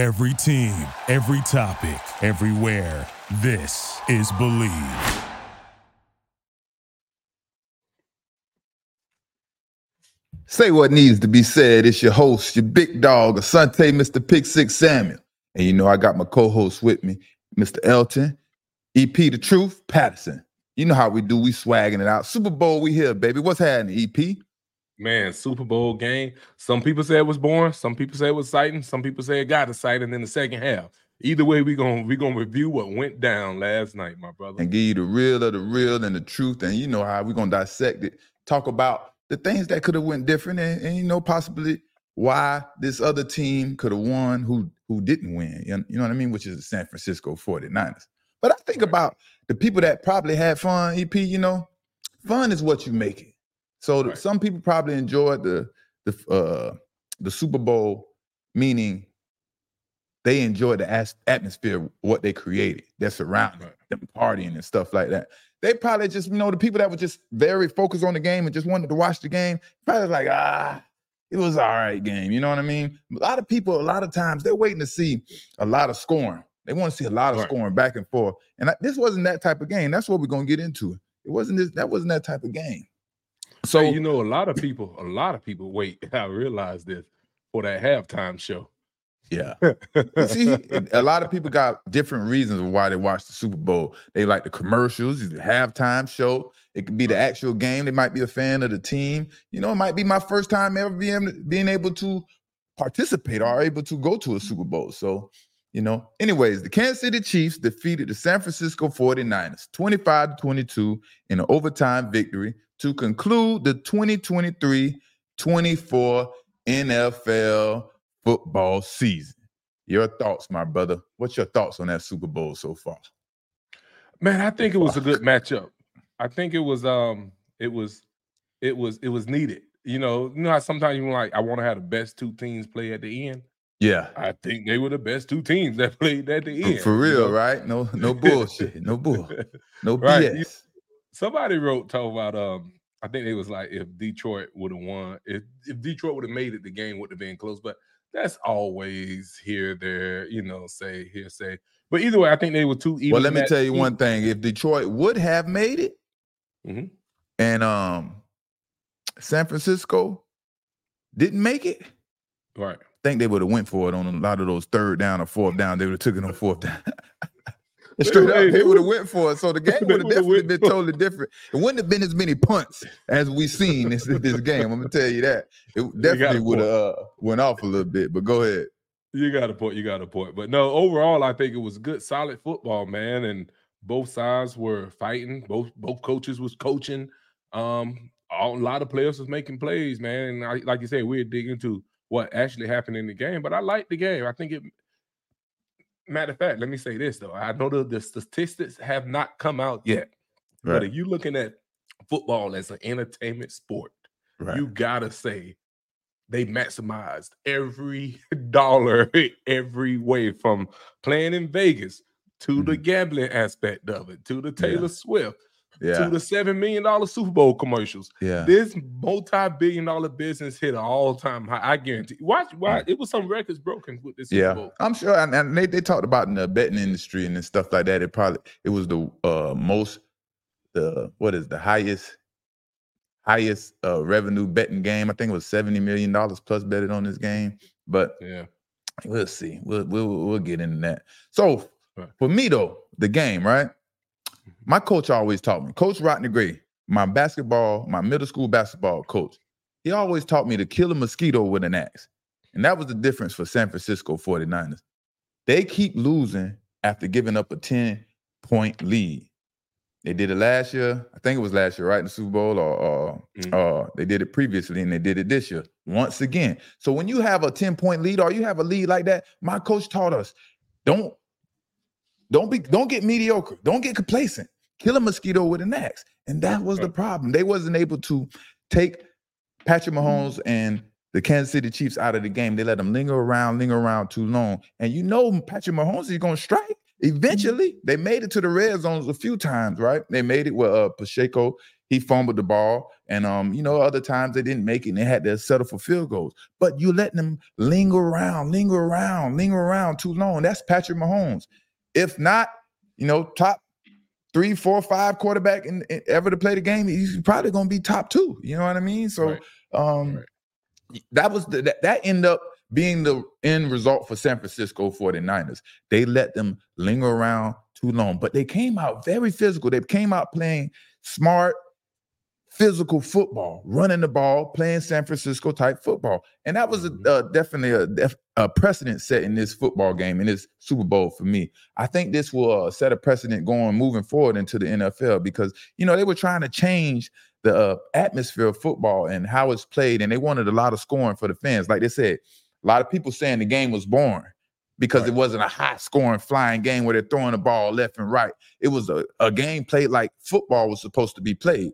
Every team, every topic, everywhere. This is Believe. Say what needs to be said. It's your host, your big dog, Asante, Mr. Pick Six Samuel. And you know, I got my co-host with me, Mr. Elton, EP The Truth, Patterson. You know how we do, we swagging it out. Super Bowl, we here, baby. What's happening, EP? Man, Super Bowl game. Some people say it was boring. Some people say it was exciting. Some people say it got exciting in the second half. Either way, we gonna we gonna review what went down last night, my brother, and give you the real of the real and the truth. And you know how we're gonna dissect it. Talk about the things that could have went different, and, and, you know possibly why this other team could have won who who didn't win. You know, you know what I mean? Which is the San Francisco 49ers. But I think about the people that probably had fun. EP, you know, fun is what you make it. So right. some people probably enjoyed the the uh, the Super Bowl, meaning they enjoyed the as- atmosphere, what they created, their surrounding, right. them partying and stuff like that. They probably just, you know, the people that were just very focused on the game and just wanted to watch the game, probably like, ah, it was all right game. You know what I mean? A lot of people, a lot of times, they're waiting to see a lot of scoring. They want to see a lot of right. scoring back and forth. And I, this wasn't that type of game. That's what we're gonna get into. It wasn't this. That wasn't that type of game. So hey, you know, a lot of people, a lot of people wait. I realize this for that halftime show. Yeah. See, a lot of people got different reasons why they watch the Super Bowl. They like the commercials, the halftime show. It could be the actual game. They might be a fan of the team. You know, it might be my first time ever being being able to participate or able to go to a Super Bowl. So, you know, anyways, the Kansas City Chiefs defeated the San Francisco 49ers 25 to 22 in an overtime victory to conclude the 2023 24 NFL football season. Your thoughts, my brother. What's your thoughts on that Super Bowl so far? Man, I think it was a good matchup. I think it was um it was it was it was needed. You know, you know how sometimes you like I want to have the best two teams play at the end. Yeah. I think they were the best two teams that played at the end. For real, you know? right? No, no bullshit. No bull. No right. BS. Somebody wrote talk about um I think it was like if Detroit would have won, if if Detroit would have made it, the game would have been close. But that's always here, there, you know, say here, say. But either way, I think they were two. Well, let me tell you one thing: if Detroit would have made it, mm-hmm. and um, San Francisco didn't make it, right? I think they would have went for it on a lot of those third down or fourth down. They would have took it on fourth down. Straight up, they would have went for it. So the game would have definitely been totally different. It wouldn't have been as many punts as we seen this this game. I'm gonna tell you that. It definitely would have uh, went off a little bit. But go ahead. You got a point. You got a point. But no, overall, I think it was good, solid football, man. And both sides were fighting. Both both coaches was coaching. Um, a lot of players was making plays, man. And I, like you said, we're digging into what actually happened in the game. But I like the game. I think it matter of fact, let me say this though. I know the, the statistics have not come out yet, right. but if you're looking at football as an entertainment sport, right. you gotta say they maximized every dollar every way from playing in Vegas to mm-hmm. the gambling aspect of it to the Taylor yeah. Swift yeah. to the seven million dollar Super Bowl commercials. Yeah, this multi-billion dollar business hit an all-time high. I guarantee. Watch, why it was some records broken with this. Super yeah, Bowl. I'm sure. And, and, they, they talked about in the betting industry and stuff like that. It probably it was the uh, most the what is the highest highest uh, revenue betting game. I think it was seventy million dollars plus betted on this game. But yeah, we'll see. We'll we'll we'll get into that. So for me though, the game right my coach always taught me, Coach Rodney Gray, my basketball, my middle school basketball coach, he always taught me to kill a mosquito with an axe. And that was the difference for San Francisco 49ers. They keep losing after giving up a 10 point lead. They did it last year. I think it was last year, right? In the Super Bowl, or, or mm-hmm. uh, they did it previously and they did it this year once again. So when you have a 10 point lead or you have a lead like that, my coach taught us don't don't be don't get mediocre. Don't get complacent. Kill a mosquito with an axe. And that was the problem. They wasn't able to take Patrick Mahomes and the Kansas City Chiefs out of the game. They let them linger around, linger around too long. And you know Patrick Mahomes is going to strike. Eventually, they made it to the red zones a few times, right? They made it with uh, Pacheco. he fumbled the ball, and um, you know, other times they didn't make it and they had to settle for field goals. But you letting them linger around, linger around, linger around too long. That's Patrick Mahomes. If not, you know, top three, four, five quarterback in, in ever to play the game, he's probably going to be top two. You know what I mean? So, right. um, right. that was the, that, that ended up being the end result for San Francisco 49ers. They let them linger around too long, but they came out very physical. They came out playing smart, physical football, running the ball, playing San Francisco type football. And that was a, mm-hmm. uh, definitely a, def- a, precedent set in this football game, in this Super Bowl for me. I think this will uh, set a precedent going moving forward into the NFL because, you know, they were trying to change the uh, atmosphere of football and how it's played. And they wanted a lot of scoring for the fans. Like they said, a lot of people saying the game was boring because right. it wasn't a high scoring flying game where they're throwing the ball left and right. It was a, a game played like football was supposed to be played.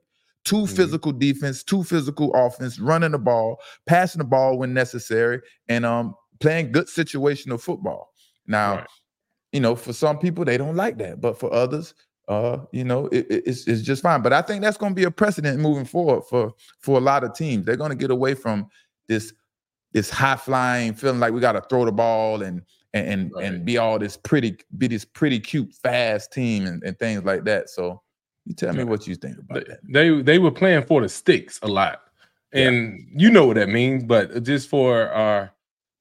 2 mm-hmm. physical defense, two physical offense, running the ball, passing the ball when necessary, and um playing good situational football. Now, right. you know, for some people they don't like that, but for others, uh, you know, it, it's it's just fine. But I think that's going to be a precedent moving forward for for a lot of teams. They're going to get away from this this high flying feeling like we got to throw the ball and and and, right. and, be all this pretty be this pretty cute fast team and, and things like that. So you tell me what you think about that. They they were playing for the sticks a lot. And yeah. you know what that means, but just for our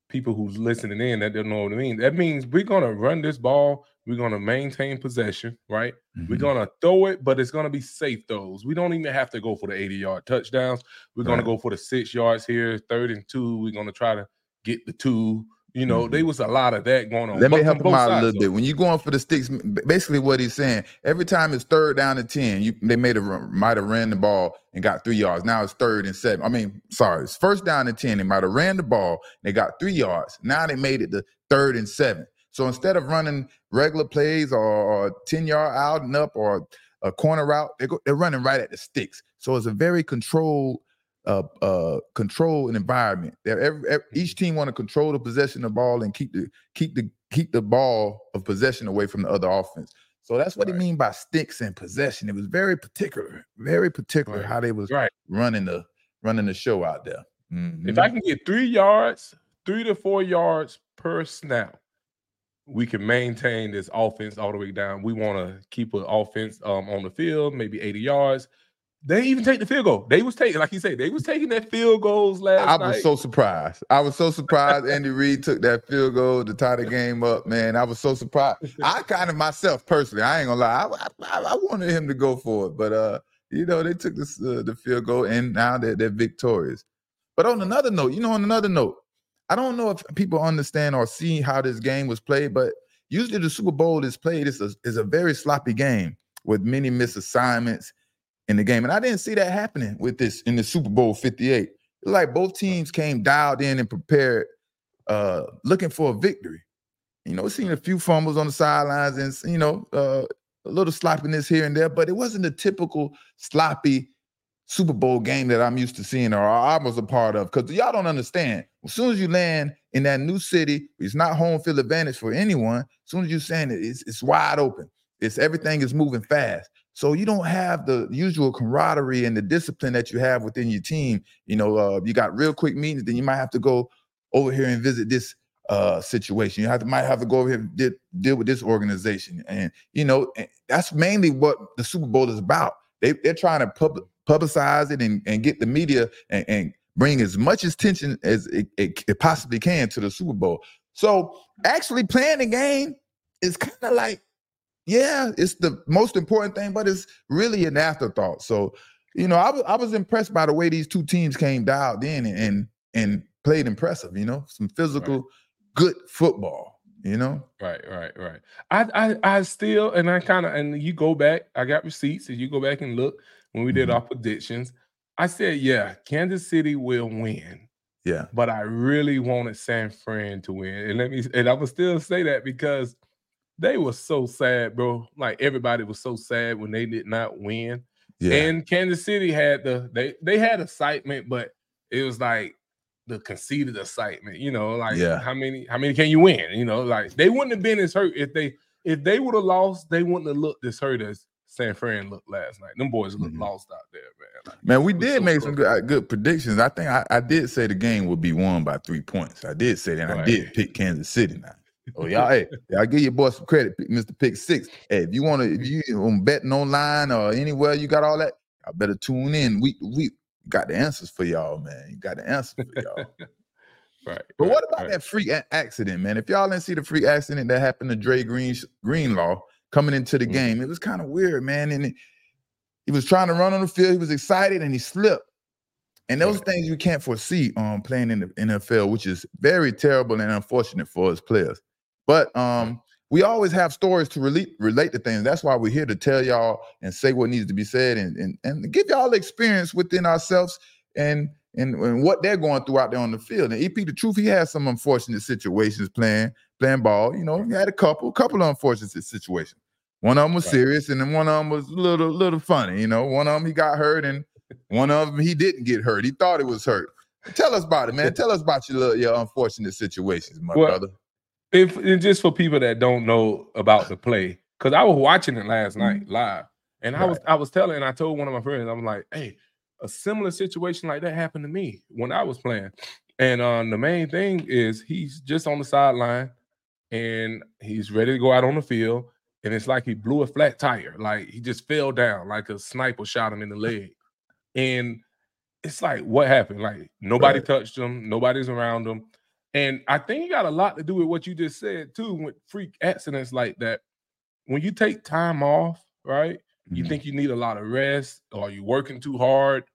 people who's listening in that don't know what it means, that means we're gonna run this ball, we're gonna maintain possession, right? Mm-hmm. We're gonna throw it, but it's gonna be safe throws. We don't even have to go for the 80 yard touchdowns. We're gonna go for the six yards here, third and two. We're gonna try to get the two you know, mm-hmm. there was a lot of that going on. Let me help him out a little bit. When you're going for the sticks, basically what he's saying, every time it's third down and 10, you they made a might have ran the ball and got three yards. Now it's third and seven. I mean, sorry, it's first down and 10. They might have ran the ball, they got three yards. Now they made it to third and seven. So instead of running regular plays or, or 10 yard out and up or a corner route, they go, they're running right at the sticks. So it's a very controlled uh, uh, control an environment. Every, every, mm-hmm. each team want to control the possession of the ball and keep the keep the keep the ball of possession away from the other offense. So that's what right. he mean by sticks and possession. It was very particular, very particular right. how they was right. running the running the show out there. Mm-hmm. If I can get three yards, three to four yards per snap, we can maintain this offense all the way down. We want to keep an offense um, on the field, maybe 80 yards. They even take the field goal. They was taking, like you say, they was taking that field goals last I was so surprised. I was so surprised Andy Reid took that field goal to tie the game up, man. I was so surprised. I kind of myself personally, I ain't gonna lie, I, I, I wanted him to go for it, but uh, you know, they took this uh, the field goal and now they're they're victorious. But on another note, you know, on another note, I don't know if people understand or see how this game was played, but usually the Super Bowl is played is a, is a very sloppy game with many misassignments in the game. And I didn't see that happening with this in the Super Bowl 58. Like both teams came dialed in and prepared, uh, looking for a victory. You know, seeing a few fumbles on the sidelines and you know, uh, a little sloppiness here and there, but it wasn't a typical sloppy Super Bowl game that I'm used to seeing or I was a part of. Because y'all don't understand. As soon as you land in that new city, it's not home field advantage for anyone. As soon as you're saying it, it's, it's wide open. It's everything is moving fast. So you don't have the usual camaraderie and the discipline that you have within your team. You know, uh, you got real quick meetings, then you might have to go over here and visit this uh, situation. You have to might have to go over here and deal, deal with this organization, and you know that's mainly what the Super Bowl is about. They they're trying to pub, publicize it and, and get the media and, and bring as much attention as it, it, it possibly can to the Super Bowl. So actually playing the game is kind of like yeah, it's the most important thing, but it's really an afterthought. So, you know, I was I was impressed by the way these two teams came dialed in and and, and played impressive. You know, some physical, right. good football. You know, right, right, right. I I, I still and I kind of and you go back. I got receipts, and you go back and look when we did mm-hmm. our predictions. I said, yeah, Kansas City will win. Yeah, but I really wanted San Fran to win, and let me and I will still say that because they were so sad, bro. Like everybody was so sad when they did not win. Yeah. And Kansas City had the they they had excitement, but it was like the conceited excitement, you know, like yeah. how many how many can you win? You know, like they wouldn't have been as hurt if they if they would have lost, they wouldn't have looked as hurt as San Fran looked last night. Them boys looked Mhm. lost out there, man. Like, Man, we did so make some good, uh, good predictions. I think I, I did say the game would be won by three points. I did say that. and I did pick Kansas City now. Oh y'all, hey, y'all give your boy some credit, Mr. Pick Six. Hey, if you want to, if you um, betting online or anywhere you got all that, I better tune in week to week. Got the answers for y'all, man. You got the answers for y'all. Right. But right, what about right. that freak accident, man? If y'all didn't see the freak accident that happened to Dre Green Greenlaw coming into the Mhm. game, it was kind of weird, man. And it- he was trying to run on the field, he was excited, and he slipped. And those Right. things you can't foresee um playing in the NFL, which is very terrible and unfortunate for us players. But um, we always have stories to relate relate to things. That's why we're here to tell y'all and say what needs to be said and and, and give y'all experience within ourselves and, and and what they're going through out there on the field. And EP, the truth, he had some unfortunate situations playing playing ball. You know, he had a couple, couple of unfortunate situations. One of them was Right. serious, and then one of them was a little, little funny. You know, one of them he got hurt, and one of them he didn't get hurt. He thought it was hurt. Tell us about it, man. Tell us about your little, your unfortunate situations, my Well, brother. If and just for people that don't know about the play, because I was watching it last night live, and I was I was telling, I told one of my friends, I'm like, hey, a similar situation like that happened to me when I was playing. And um, the main thing is he's just on the sideline and he's ready to go out on the field. And it's like he blew a flat tire, like he just fell down, like a sniper shot him in the leg. And it's like, what happened? Like nobody Right. touched him, nobody's around him. And I think it got a lot to do with what you just said too, with freak accidents like that. When you take time off, right? You Mhm. think you need a lot of rest, or you working too hard.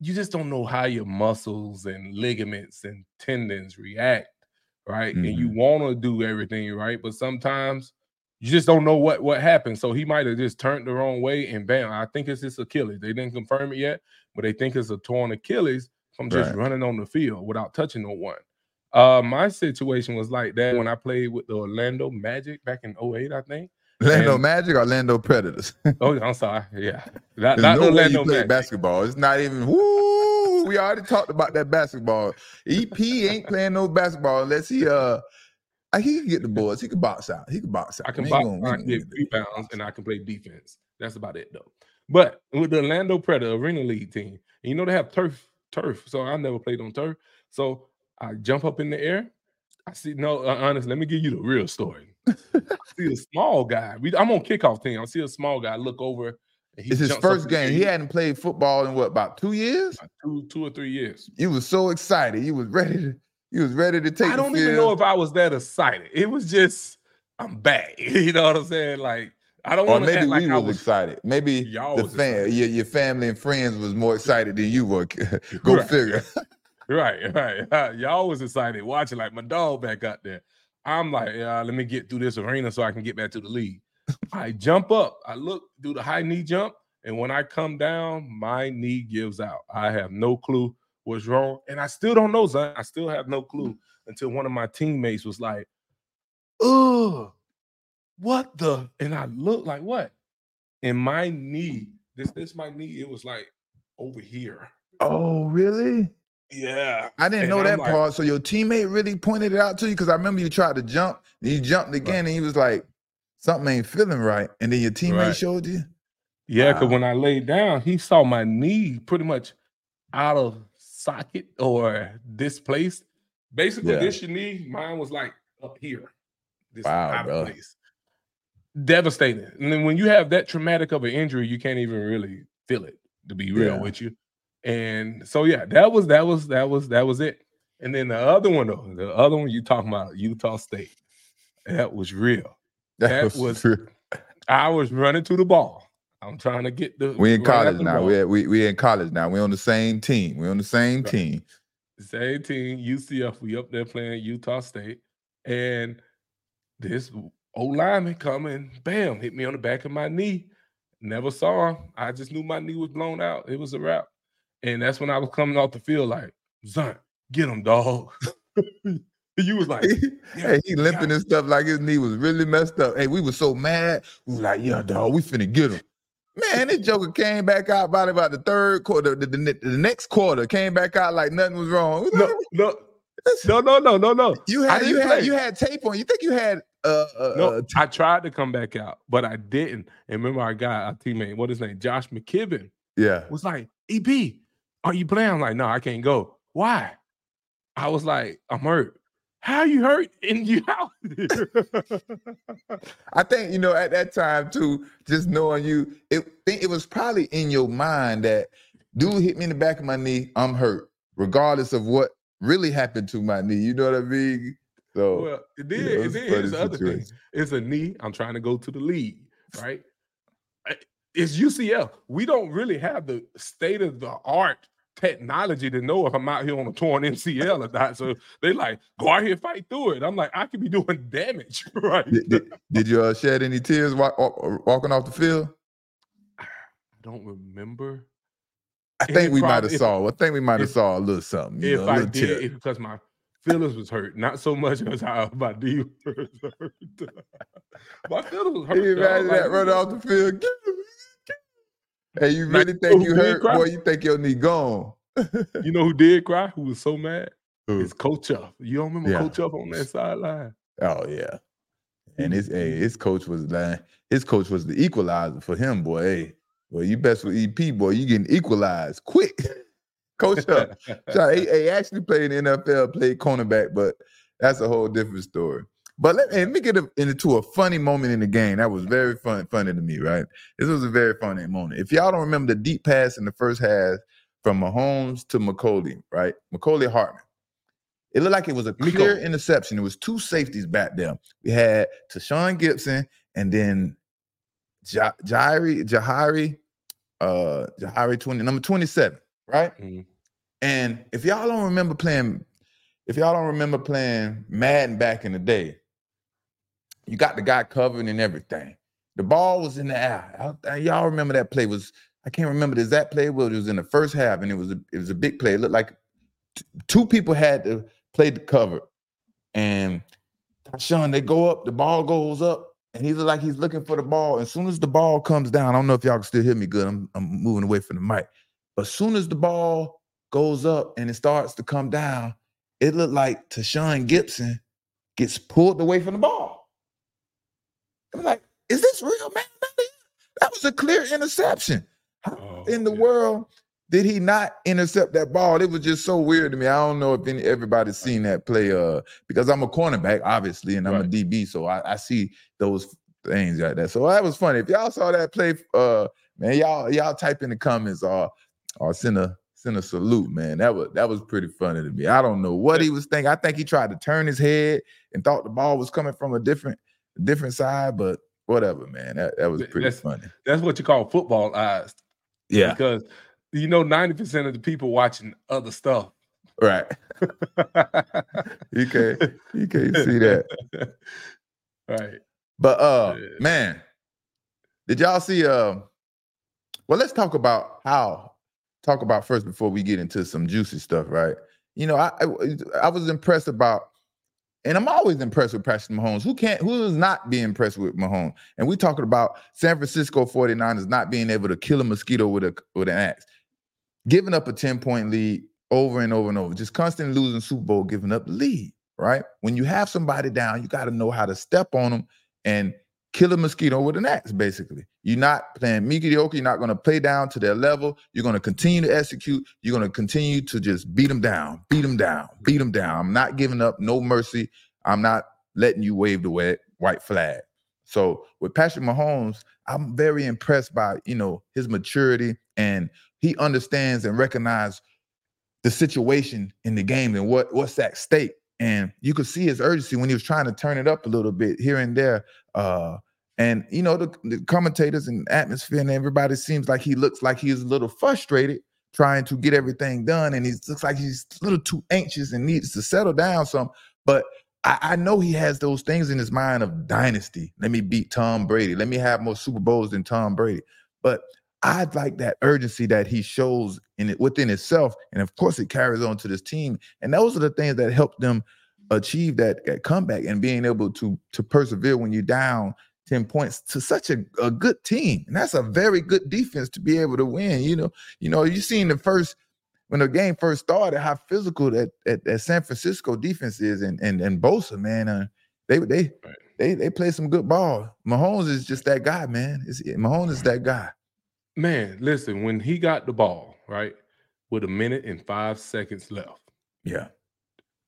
You just don't know how your muscles and ligaments and tendons react, right? And you want to do everything right, but sometimes you just don't know what what happened. So he might have just turned the wrong way, and bam! I think it's his Achilles. They didn't confirm it yet, but they think it's a torn Achilles from just Right. running on the field without touching no one. Uh, my situation was like that when I played with the Orlando Magic back in 08, I think. Orlando and- Magic or Orlando Predators? Oh, I'm sorry. Yeah. Not, not no way Orlando you play Magic. basketball. It's not even. Woo! We already talked about that basketball. EP ain't playing no basketball unless he uh. uh, He can get the boards. He can box out. He can box out. I can box, gonna- I can get rebounds, and I can play defense. That's about it, though. But with the Orlando Predator Arena League team, you know they have turf, turf. So I never played on turf. So I jump up in the air. I see no, uh, honest. Let me give you the real story. I see a small guy. We, I'm on kickoff team. I see a small guy look over. It's his first game. He hadn't played football in what about two years? two, two or three years. He was so excited. He was ready to. He was ready to take. I don't even know if I was that excited. It was just I'm back. You know what I'm saying? Like I don't want to maybe act like we I was, was excited. Maybe Y'all the was fan, your, your family and friends was more excited than you were. Go Right. figure. right, right. Y'all was excited watching like my dog back out there. I'm like, yeah, let me get through this arena so I can get back to the league. I jump up, I look, do the high knee jump, and when I come down, my knee gives out. I have no clue what's wrong, and I still don't know, son. I still have no clue mm. until one of my teammates was like, "Ugh, what the?" And I look like what? And my knee, this this my knee, it was like over here. Oh, really? Yeah, I didn't And know I'm that like- part. So your teammate really pointed it out to you because I remember you tried to jump, and you jumped again, and he was like, "Something ain't feeling right." And then your teammate Right. showed you. Yeah, because Wow. when I laid down, he saw my knee pretty much out of socket or displaced. Basically, Yeah. this your knee, mine was like up here. This Wow, out bro. of place. Devastating. And then when you have that traumatic of an injury, you can't even really feel it, to be real Yeah. with you. And so yeah, that was that was that was that was it. And then the other one though, the other one you talking about Utah State. That was real. That was- true. I was running to the ball. I'm trying to get the We in college now. ball. We we we in college now. We on the same team. We on the same Right. team. Same team, UCF. We up there playing Utah State, and this old lineman coming, bam, hit me on the back of my knee. Never saw him. I just knew my knee was blown out. It was a wrap, and that's when I was coming off the field like, "Son, get him, dog." you was like, hey, he limping and stuff like his knee was really messed up. Hey, we was so mad. We was like, yeah, dog, we finna get him. Man, this Joker came back out about about the third quarter, the, the, the next quarter came back out like nothing was wrong. "No, no." no, no, no, no, no. You had you had you had tape on. You think you had uh, uh no, uh, I tried to come back out, but I didn't. And remember our guy, our teammate, what his name? Josh McKibben. Yeah. Was like, EP, are you playing? I'm like, no, I can't go. Why? I was like, I'm hurt. How you hurt and you out I think you know at that time too, just knowing you, it think it was probably in your mind that dude hit me in the back of my knee, I'm hurt, regardless of what really happened to my knee. You know what I mean? So well, it did. You know, it did. Here's the other thing. It's a knee. I'm trying to go to the league, right? It's UCF. We don't really have the state of the art technology to know if I'm out here on a torn MCL or not. So they like go out here fight through it. I'm like, I could be doing damage, right? Did, did, did you uh, shed any tears walk, walk, walking off the field? I don't remember. I think we might have saw. I think we might have saw a little something. if know, I did, because my feelings was hurt, not so much as how my D was hurt. my feelings was hurt. Can you imagine that running off the field? Hey, you really think you hurt? Boy, you think your knee gone. you know who did cry? Who was so mad? Who? It's Coach Up. You don't remember yeah. Coach Up on that sideline? Oh yeah. And his hey, his coach was like his coach was the equalizer for him, boy. Hey, well, you best with EP, boy. You getting equalized quick. coach up. so, he, he actually played in the NFL, played cornerback, but that's a whole different story. But let, let me get into a funny moment in the game. That was very fun, funny to me, right? This was a very funny moment. If y'all don't remember the deep pass in the first half from Mahomes to Mecole, right? Mecole Hardman. It looked like it was a clear Miko. interception. It was two safeties back there. We had Tashaun Gipson and then Jairi, Jahari, uh, Jahari 20, number 27, right? Mm-hmm. And if y'all don't remember playing, if y'all don't remember playing Madden back in the day, you got the guy covered and everything. The ball was in the air. I, y'all remember that play was I can't remember the exact play, but it was in the first half, and it was a it was a big play. It looked like t- two people had to play the cover, and Sean they go up, the ball goes up, and he like he's looking for the ball. As soon as the ball comes down, I don't know if y'all can still hear me good. I'm I'm moving away from the mic, but as soon as the ball goes up and it starts to come down, it looked like Tashaun Gipson gets pulled away from the ball. I'm like, is this real, man? That was a clear interception. How oh, in the yeah. world did he not intercept that ball? It was just so weird to me. I don't know if any, everybody's seen that play. Uh, because I'm a cornerback, obviously, and I'm right. a DB, so I, I see those things like that. So that was funny. If y'all saw that play, uh, man, y'all y'all type in the comments or or send a send a salute, man. That was that was pretty funny to me. I don't know what he was thinking. I think he tried to turn his head and thought the ball was coming from a different different side, but whatever, man. That, that was pretty that's, funny. That's what you call football eyes. Yeah. Because you know, 90% of the people watching other stuff. Right. you can't you can't see that. right. But uh yeah. man, did y'all see uh well let's talk about how talk about first before we get into some juicy stuff, right? You know, I I, I was impressed about and I'm always impressed with Patrick Mahomes. Who can't, who does not be impressed with Mahomes? And we talking about San Francisco 49ers not being able to kill a mosquito with a with an axe, giving up a 10-point lead over and over and over, just constantly losing Super Bowl, giving up the lead, right? When you have somebody down, you got to know how to step on them and kill a mosquito with an axe, basically. You're not playing mediocre. You're not going to play down to their level. You're going to continue to execute. You're going to continue to just beat them down, beat them down, beat them down. I'm not giving up no mercy. I'm not letting you wave the white, flag. So with Patrick Mahomes, I'm very impressed by, you know, his maturity and he understands and recognizes the situation in the game and what what's at stake. And you could see his urgency when he was trying to turn it up a little bit here and there. Uh, and you know, the, the commentators and atmosphere and everybody seems like he looks like he's a little frustrated trying to get everything done. And he looks like he's a little too anxious and needs to settle down some. But I, I, know he has those things in his mind of dynasty. Let me beat Tom Brady. Let me have more Super Bowls than Tom Brady. But I'd like that urgency that he shows in it within itself, and of course, it carries on to this team. And those are the things that help them achieve that, that comeback and being able to to persevere when you're down 10 points to such a, a good team. And that's a very good defense to be able to win. You know, you know, you seen the first when the game first started, how physical that, that, that San Francisco defense is, and and and Bosa, man, uh, they they they they play some good ball. Mahomes is just that guy, man. It's, Mahomes is that guy. Man, listen, when he got the ball, right, with a minute and five seconds left, yeah,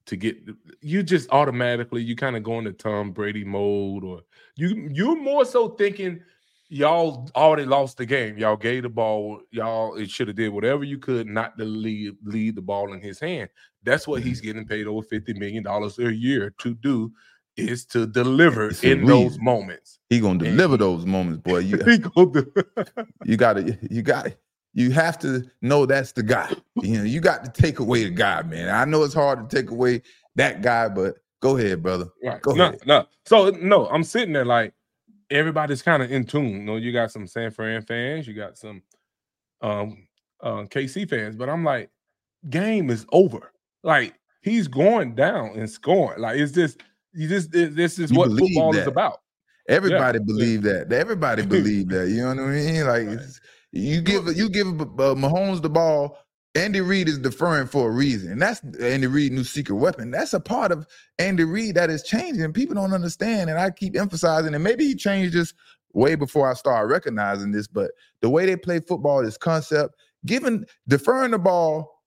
to get you just automatically you kind of go into Tom Brady mode, or you you're more so thinking y'all already lost the game. Y'all gave the ball. Y'all it should have did whatever you could not to lead lead the ball in his hand. That's what he's mm-hmm. getting paid over fifty million dollars a year to do is to deliver in those moments. He gonna deliver and those moments, boy. You, you gotta, you got, you have to know that's the guy. You know, you got to take away the guy, man. I know it's hard to take away that guy, but go ahead, brother. Right. Go no, ahead. no. So no, I'm sitting there like everybody's kind of in tune. You know, you got some San Fran fans, you got some um uh, KC fans, but I'm like, game is over. Like he's going down and scoring. Like it's just you just this is you what football that. is about. Everybody yeah. believe that. Everybody believe that. You know what I mean? Like right. You give you give uh, Mahomes the ball Andy Reid is deferring for a reason. And that's Andy Reid new secret weapon. That's a part of Andy Reid that is changing. People don't understand. And I keep emphasizing, and maybe he changed this way before I started recognizing this, but the way they play football, this concept, giving deferring the ball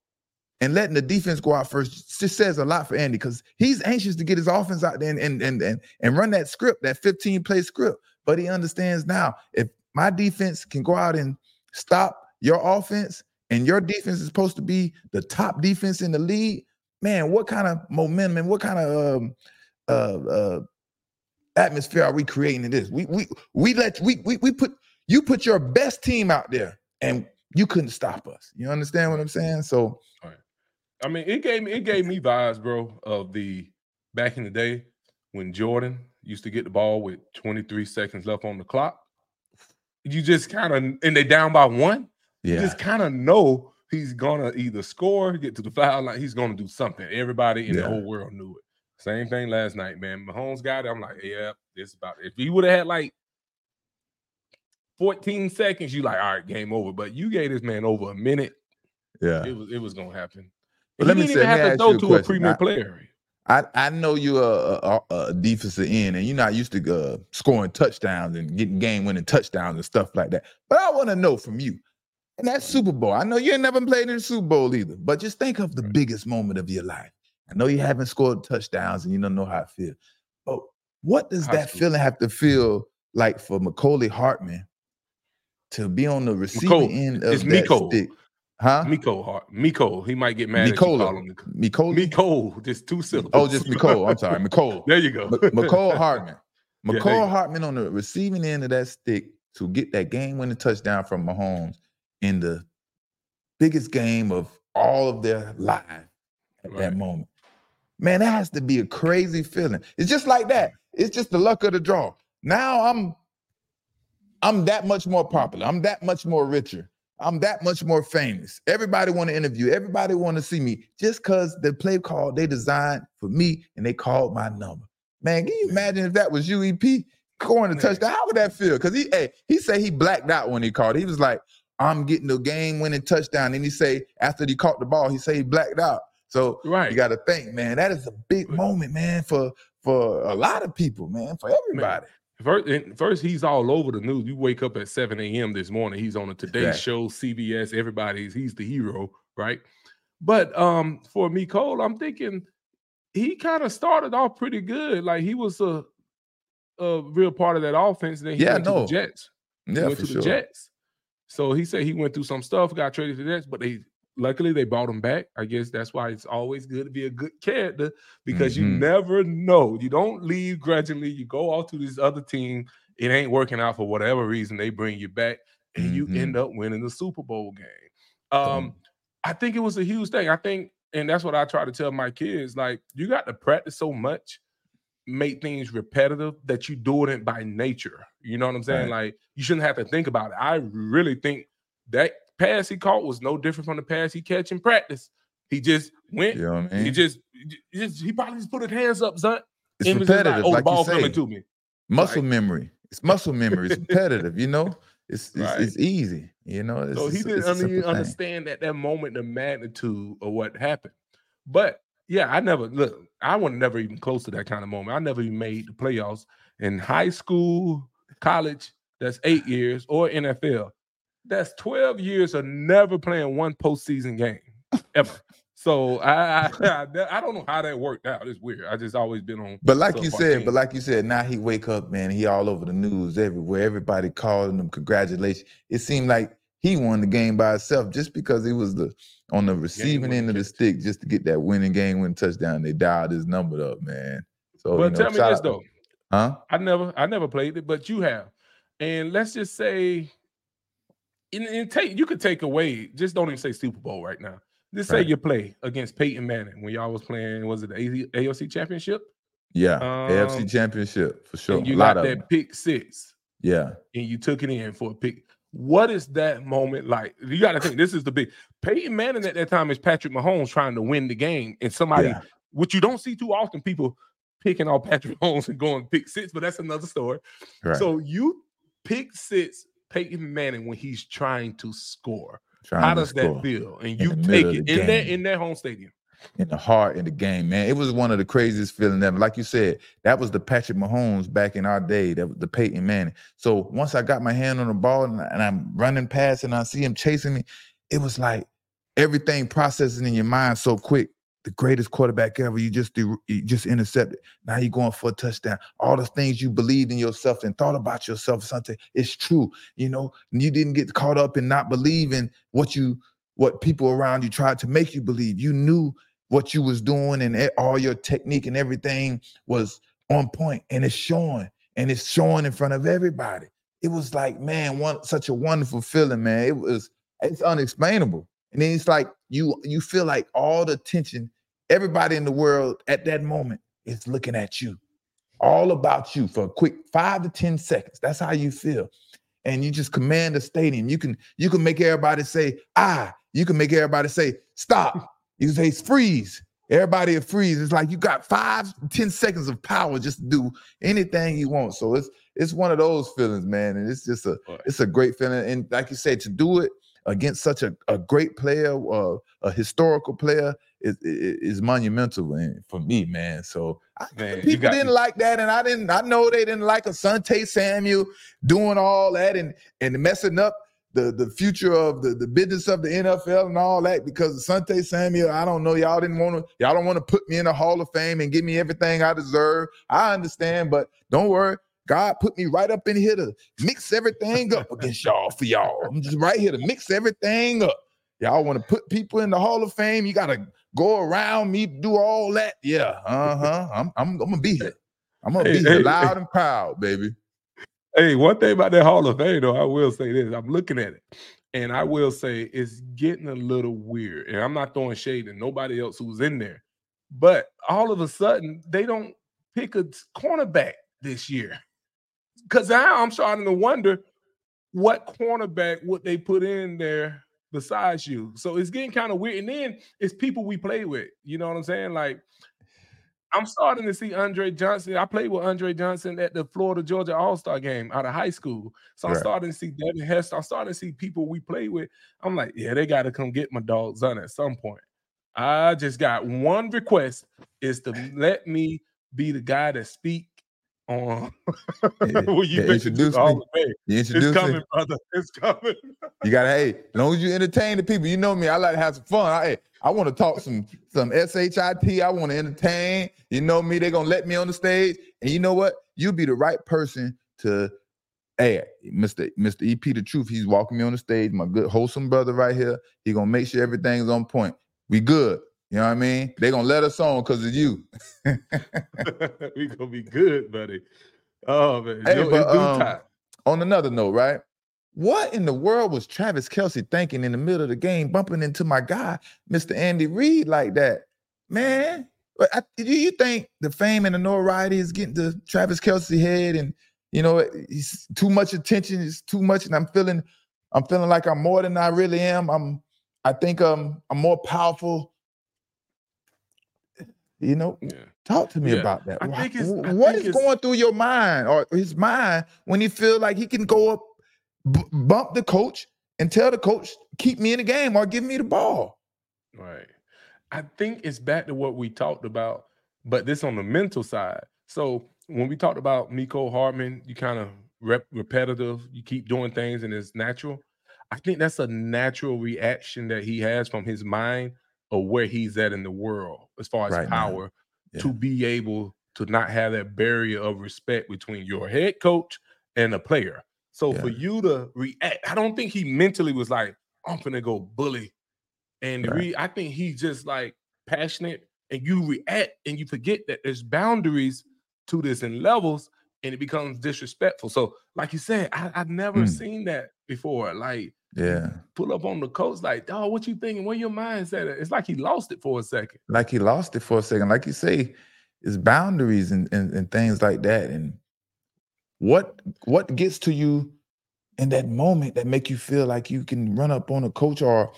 and letting the defense go out first just says a lot for Andy because he's anxious to get his offense out there and, and and and and run that script, that 15 play script. But he understands now if my defense can go out and stop your offense and your defense is supposed to be the top defense in the league, man, what kind of momentum and what kind of um, uh, uh, atmosphere are we creating in this? We we we let we we we put you put your best team out there, and you couldn't stop us. You understand what I'm saying? So, I mean, it gave me it gave me vibes, bro, of the back in the day when Jordan used to get the ball with 23 seconds left on the clock. You just kind of and they down by one yeah. You just kind of know he's gonna either score, get to the foul line, he's gonna do something. Everybody in yeah. the whole world knew it. Same thing last night, man. Mahomes got it. I'm like, yeah, this about it. If he would have had like 14 seconds, you like, all right, game over. But you gave this man over a minute. Yeah, it was it was gonna happen. But let me say, even have to throw to a, a premier I, player. I, I know you're a, a, a, defensive end and you're not used to uh, scoring touchdowns and getting game winning touchdowns and stuff like that. But I want to know from you and that Super Bowl. I know you ain't never played in the Super Bowl either, but just think of the biggest moment of your life. I know you haven't scored touchdowns and you don't know how it feels. But what does that feeling have to feel like for Mecole Hardman to be on the receiving end of it's that Miko. stick? Huh? Miko Hart. Miko. He might get mad Mikola. at you. Miko. Just two syllables. Oh, just Miko. I'm sorry. Miko. there you go. M- Hardman. Mecole yeah, Hardman on the receiving end of that stick to get that game-winning touchdown from Mahomes in the biggest game of all of their life at right. that moment. Man, that has to be a crazy feeling. It's just like that. It's just the luck of the draw. Now I'm I'm that much more popular. I'm that much more richer. I'm that much more famous. Everybody want to interview. Everybody want to see me just because the play call they designed for me and they called my number. Man, can you imagine if that was UEP going to touchdown? How would that feel? Because he, hey, he said he blacked out when he called. He was like, I'm getting the game winning touchdown. And he say after he caught the ball, he say he blacked out. So right. you got to think, man, that is a big moment, man, for for a lot of people, man, for everybody. Man. First, first, he's all over the news. You wake up at 7 a.m. this morning. He's on a Today exactly. Show, CBS. Everybody's he's the hero, right? But um, for Mecole, I'm thinking he kind of started off pretty good. Like he was a a real part of that offense. Then he yeah, went no. to the Jets. Yeah, went to sure. the Jets. So he said he went through some stuff, got traded to the Nets, but they luckily they brought him back. I guess that's why it's always good to be a good character because mm-hmm. you never know. You don't leave grudgingly. You go off to this other team. It ain't working out for whatever reason. They bring you back, and mm-hmm. you end up winning the Super Bowl game. Um, I think it was a huge thing. I think, and that's what I try to tell my kids. Like, you got to practice so much make things repetitive that you do it by nature. You know what I'm saying? Right. Like you shouldn't have to think about it. I really think that pass he caught was no different from the pass he catch in practice. He just went. You know I mean? He just, he just, he probably just put his hands up, son. It's repetitive. Like, oh, like the ball coming to me. Muscle like, memory. It's muscle memory. It's repetitive. You know. it's it's, right. it's easy. You know. So he didn't under, understand at that moment the magnitude of what happened. But yeah, I never look. I was never even close to that kind of moment. I never even made the playoffs in high school, college. That's eight years, or NFL. That's twelve years of never playing one postseason game ever. So I, I, I don't know how that worked out. It's weird. I just always been on. But like you said, but like you said, now he wake up, man. He all over the news everywhere. Everybody calling him congratulations. It seemed like he won the game by himself just because he was the on the receiving end of the stick just to get that winning game win touchdown. They dialed his number up, man. So, but you know, tell me this though, huh? I never, I never played it, but you have, and let's just say, in, in take you could take away. Just don't even say Super Bowl right now. Just right. say you play against Peyton Manning when y'all was playing. Was it the AOC Championship? Yeah, um, AFC Championship for sure. you got that pick six. Yeah, and you took it in for a pick. What is that moment like? You got to think this is the big Peyton Manning at that time is Patrick Mahomes trying to win the game, and somebody yeah. which you don't see too often people picking off Patrick Mahomes and going pick six, but that's another story. Right. So you pick six Peyton Manning when he's trying to score. How does that feel? And you take it in that in that home stadium. In the heart in the game, man. It was one of the craziest feelings ever. Like you said, that was the Patrick Mahomes back in our day. That was the Peyton Manning. So once I got my hand on the ball and, and I'm running past and I see him chasing me, it was like everything processing in your mind so quick the greatest quarterback ever. You just do, you just intercepted. Now you're going for a touchdown. All the things you believed in yourself and thought about yourself, something it's true. You know, you didn't get caught up in not believing what you what people around you tried to make you believe. You knew what you was doing and all your technique and everything was on point and it's showing and it's showing in front of everybody. It was like, man, one such a wonderful feeling, man. It was it's unexplainable. And then it's like you you feel like all the tension, everybody in the world at that moment is looking at you, all about you for a quick five to ten seconds. That's how you feel, and you just command the stadium. You can you can make everybody say ah. You can make everybody say stop. You can say freeze. Everybody will freeze. It's like you got five, ten seconds of power just to do anything you want. So it's it's one of those feelings, man. And it's just a it's a great feeling. And like you said, to do it against such a, a great player, uh, a historical player, is, is monumental for me, man. So man, people didn't me. like that, and I didn't. I know they didn't like Asante Samuel doing all that and and messing up the the future of the, the business of the NFL and all that because Asante Samuel, I don't know, y'all didn't want to, y'all don't want to put me in the Hall of Fame and give me everything I deserve. I understand, but don't worry, God put me right up in here to mix everything up against y'all for y'all. I'm just right here to mix everything up. Y'all want to put people in the Hall of Fame? You got to go around me, do all that. Yeah, uh huh. I'm, I'm, I'm gonna be here. I'm gonna hey, be here loud hey. and proud, baby. Hey, one thing about that Hall of Fame, though, I will say this: I'm looking at it, and I will say it's getting a little weird. And I'm not throwing shade at nobody else who's in there, but all of a sudden they don't pick a cornerback this year because now I'm starting to wonder what cornerback would they put in there besides you. So it's getting kind of weird. And then it's people we play with. You know what I'm saying? Like I'm starting to see Andre Johnson. I played with Andre Johnson at the Florida Georgia All Star game out of high school. So I'm starting to see Devin Hester. I'm starting to see people we play with. I'm like, yeah, they got to come get my dog son at some point. I just got one request is to let me be the guy that speak on well, you yeah, introduce me. You introduce it's coming, me. brother. It's coming. you gotta hey, as long as you entertain the people, you know me. I like to have some fun. I, I want to talk some some shit. I want to entertain. You know me. They're gonna let me on the stage, and you know what? You'll be the right person to. Hey, Mr. Mr. EP, the truth. He's walking me on the stage. My good wholesome brother right here. He gonna make sure everything's on point. We good. You know what I mean? They're gonna let us on because of you. we gonna be good, buddy. Oh man. Hey, but, um, on another note, right? What in the world was Travis Kelce thinking in the middle of the game, bumping into my guy, Mr. Andy Reid, like that? Man, do you think the fame and the notoriety is getting to Travis Kelce head and you know he's too much attention is too much and I'm feeling I'm feeling like I'm more than I really am. I'm I think um I'm more powerful you know, yeah. talk to me yeah. about that. what is going through your mind or his mind when he feel like he can go up b- bump the coach and tell the coach keep me in the game or give me the ball. Right. I think it's back to what we talked about, but this on the mental side. So when we talked about Mecole Hardman, you kind of rep- repetitive, you keep doing things and it's natural. I think that's a natural reaction that he has from his mind of where he's at in the world as far as Right, power Yeah. to be able to not have that barrier of respect between your head coach and a player. So for you to react, I don't think he mentally was like, I'm gonna go bully. And Right. re- I think he's just like passionate and you react and you forget that there's boundaries to this and levels and it becomes disrespectful. So, like you said, I, I've never Hmm. seen that before. Like Yeah. pull up on the coach, like, dog, what you thinking? Where your mindset at? It's like he lost it for a second. Like he lost it for a second. Like you say, it's boundaries and, and, and things like that. And what what gets to you in that moment that make you feel like you can run up on a coach or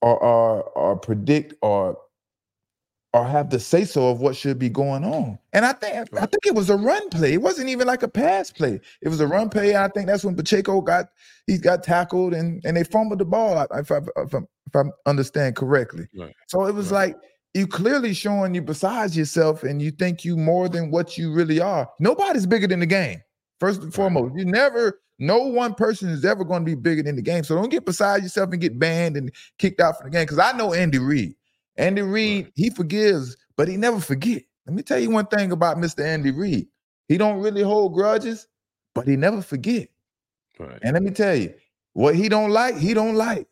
or or, or predict or or have the say so of what should be going on. And I think I think it was a run play. It wasn't even like a pass play. It was a run play. I think that's when Pacheco got he got tackled and and they fumbled the ball. If I if I, if I understand correctly. Right. So it was Right. like you clearly showing you besides yourself and you think you more than what you really are. Nobody's bigger than the game. First and foremost, you never. No one person is ever going to be bigger than the game. So don't get beside yourself and get banned and kicked out from the game. Because I know Andy Reid. Andy Reid, he forgives, but he never forget. Let me tell you one thing about Mr. Andy Reid. He don't really hold grudges, but he never forget. Right. And let me tell you, what he don't like, he don't like.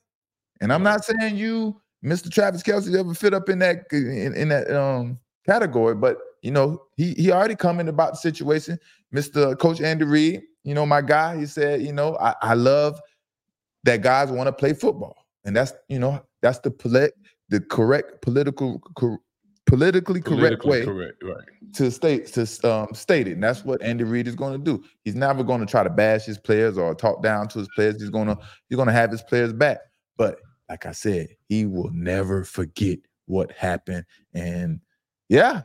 And I'm Right. not saying you, Mr. Travis Kelce, ever fit up in that in, in that um category, but you know, he he already commented about the situation. Mr. Coach Andy Reid, you know, my guy, he said, you know, I, I love that guys want to play football. And that's, you know, that's the polit- the correct political cor- politically correct Politically way correct. Right. to state to um, state it. And that's what Andy Reid is going to do. He's never going to try to bash his players or talk down to his players. He's going to he's going to have his players back. But like I said, he will never forget what happened. And yeah,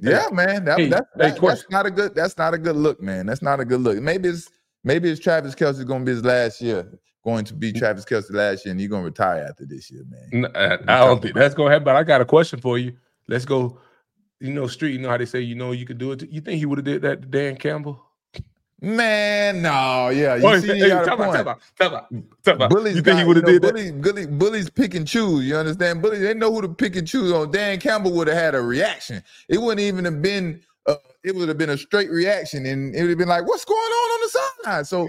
yeah, man, that, Hey, that, that- question. that's not a good that's not a good look, man. That's not a good look. Maybe it's maybe it's Travis Kelce going to be his last year. Going to be Travis Kelce last year, and you're going to retire after this year, man. I don't think that's gonna happen. But I got a question for you. Let's go. You know, street. You know how they say, you know, you could do it. You think he would have did that to Dan Campbell? Man, no, yeah, you see, hey, a about, about, tell about, tell about. Bullies You think he would have you know, did that? bullies, bullies, bullies pick and choose. You understand? Bullies, they know who to pick and choose on. Dan Campbell would have had a reaction. It wouldn't even have been. Uh, it would have been a straight reaction, and it would have been like, "What's going on on the sideline?" So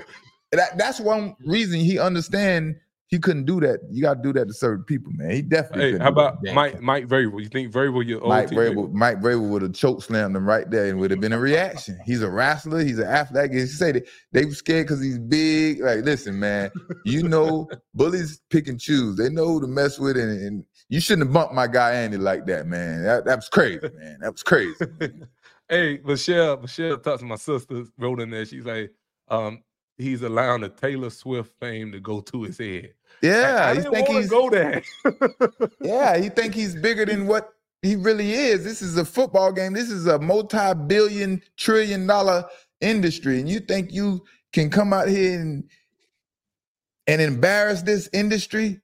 that that's one reason he understand he couldn't do that. You got to do that to certain people, man. He definitely. Hey, how about Mike. Mike Vrabel? You think Vrabel your Mike? Vrabel, Mike Vrabel would have choke slammed him right there and would have been a reaction. He's a wrestler. He's an athlete. Say that they were scared because he's big. Like, listen, man, you know, bullies pick and choose. They know who to mess with, and, and you shouldn't have bumped my guy Andy like that, man. That, that was crazy, man. That was crazy. Hey, Michelle, Michelle talks to my sister, wrote in there. She's like, um, he's allowing the Taylor Swift fame to go to his head. Like, Yeah, I he didn't think he's go there. yeah, he think he's bigger than what he really is. This is a football game. This is a multi-billion, trillion-dollar industry, and you think you can come out here and and embarrass this industry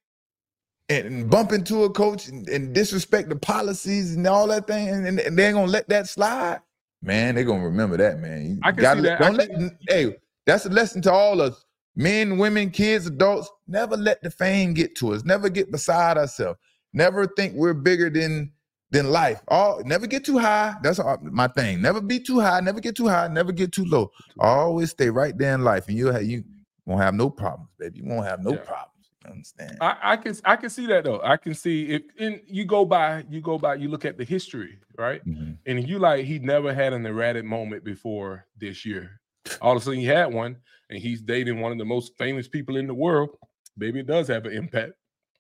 and bump into a coach and, and disrespect the policies and all that thing, and, and they ain't gonna let that slide. Man, they're gonna remember that, man. You I can gotta see that. Don't let, can- hey, that's a lesson to all of us men, women, kids, adults. Never let the fame get to us. Never get beside ourselves. Never think we're bigger than than life. All never get too high. That's all, my thing. Never be too high. Never get too high. Never get too low. Always stay right there in life, and you have you won't have no problems, baby. You won't have no Yeah. problems. You understand? I, I can I can see that though. I can see if and you go by, you go by, you look at the history, right? Mhm. And you like he never had an erratic moment before this year. All of a sudden he had one, and he's dating one of the most famous people in the world. Maybe it does have an impact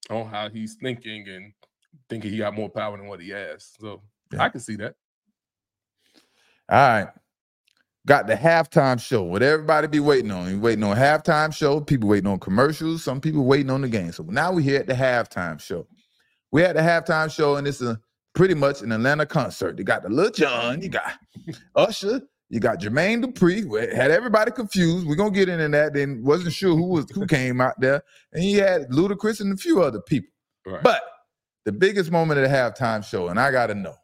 on how he's thinking and thinking he got more power than what he has. So Yeah. I can see that. All right. Got the halftime show. What everybody be waiting on. You waiting on halftime show. People waiting on commercials. Some people waiting on the game. So now we're here at the halftime show. We had the halftime show, and it's a pretty much an Atlanta concert. You got the Lil Jon, you got Usher, You got Jermaine Dupri, had everybody confused. We're gonna get into that. Then wasn't sure who was who came out there, and he had Ludacris and a few other people. Right. But the biggest moment of the halftime show, and I gotta know.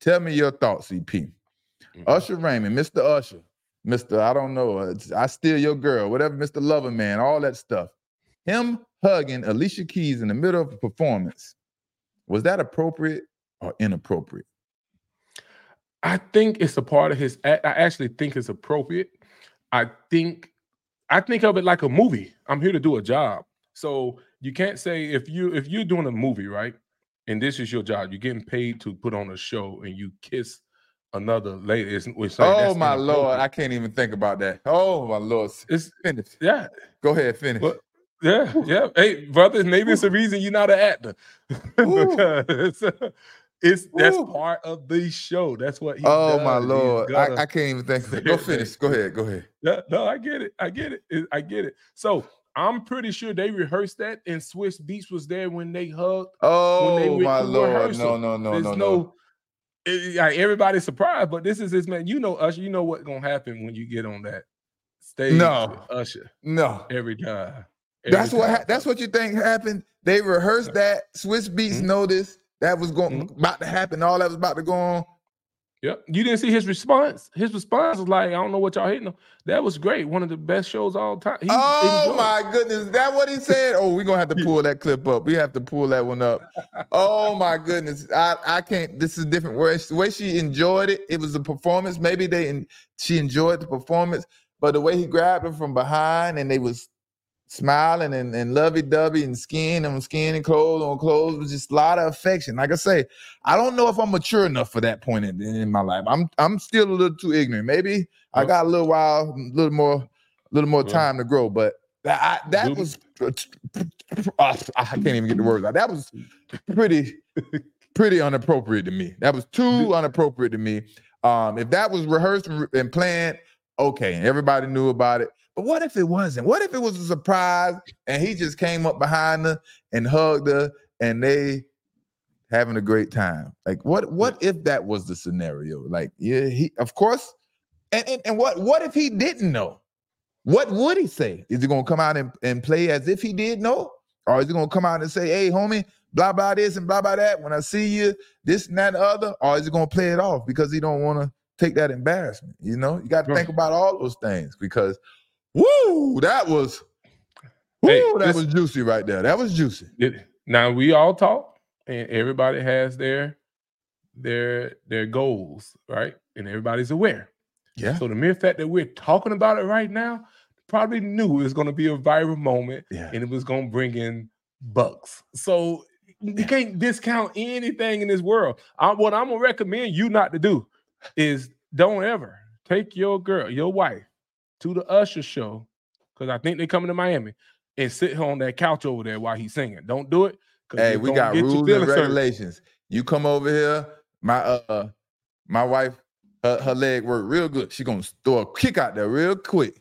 Tell me your thoughts, EP. Mm-hmm. Usher Raymond, Mr. Usher, Mr. I don't know, I steal your girl, whatever, Mr. Lover Man, all that stuff. Him hugging Alicia Keys in the middle of a performance. Was that appropriate or inappropriate? I think it's a part of his. Act. I actually think it's appropriate. I think, I think of it like a movie. I'm here to do a job, so you can't say if you if you're doing a movie, right, and this is your job, you're getting paid to put on a show, and you kiss another lady. It's, it's like, oh my lord, I can't even think about that. Oh my lord, it's finish. Yeah, go ahead, finish. Well, yeah, yeah. Hey, brothers, maybe it's the reason you're not an actor because it's that's Ooh. part of the show. That's what he. Oh does. my lord, I, I, can't even think. Go finish. Go ahead. Go ahead. Yeah, no, I get it. I get it. I get it. So I'm pretty sure they rehearsed that, and Swizz Beatz was there when they hugged. Oh they my lord! Rehearsal. No, no, no, There's no, no. It, like, everybody's surprised, but this is his man. You know, Usher. You know what's gonna happen when you get on that stage. No, Usher. No, every time. Every that's time. what. Ha- that's what you think happened. They rehearsed that. Swizz Beatz mm-hmm. noticed that was going mm-hmm. about to happen. All that was about to go on. Yep. You didn't see his response. His response was like, I don't know what y'all hating on. That was great. One of the best shows all time. He oh my goodness. Is that what he said? Oh, we're gonna have to pull that clip up. We have to pull that one up. Oh my goodness. I, I can't this is different. Where the way she enjoyed it, it was a performance. Maybe they she enjoyed the performance, but the way he grabbed her from behind and they was smiling and, and lovey-dovey and skin and skin and clothes on clothes was just a lot of affection. Like I say, I don't know if I'm mature enough for that point in, in my life. I'm I'm still a little too ignorant. Maybe I got a little while, a little more, a little more time to grow. But that I, that was I can't even get the words out. That was pretty pretty inappropriate to me. That was too inappropriate to me. Um, if that was rehearsed and planned, okay, everybody knew about it. But what if it wasn't? What if it was a surprise and he just came up behind her and hugged her and they having a great time? Like what what if that was the scenario? Like, yeah, he of course. And and, and what what if he didn't know? What would he say? Is he gonna come out and, and play as if he did know? Or is he gonna come out and say, hey, homie, blah blah this and blah blah that when I see you, this and that and the other? Or is he gonna play it off because he don't wanna take that embarrassment? You know, you got to think about all those things because Woo, that was woo, hey, that this, was juicy right there. That was juicy. It, now we all talk, and everybody has their their their goals, right? And everybody's aware. Yeah. So the mere fact that we're talking about it right now, probably knew it was going to be a viral moment, yeah. and it was going to bring in bucks. So you can't discount anything in this world. I, what I'm gonna recommend you not to do is don't ever take your girl, your wife, to the Usher show because I think they're coming to Miami and sit on that couch over there while he's singing. Don't do it. Hey, we got rules and regulations. You come over here, my uh my wife, her, her leg work real good. She gonna throw a kick out there real quick.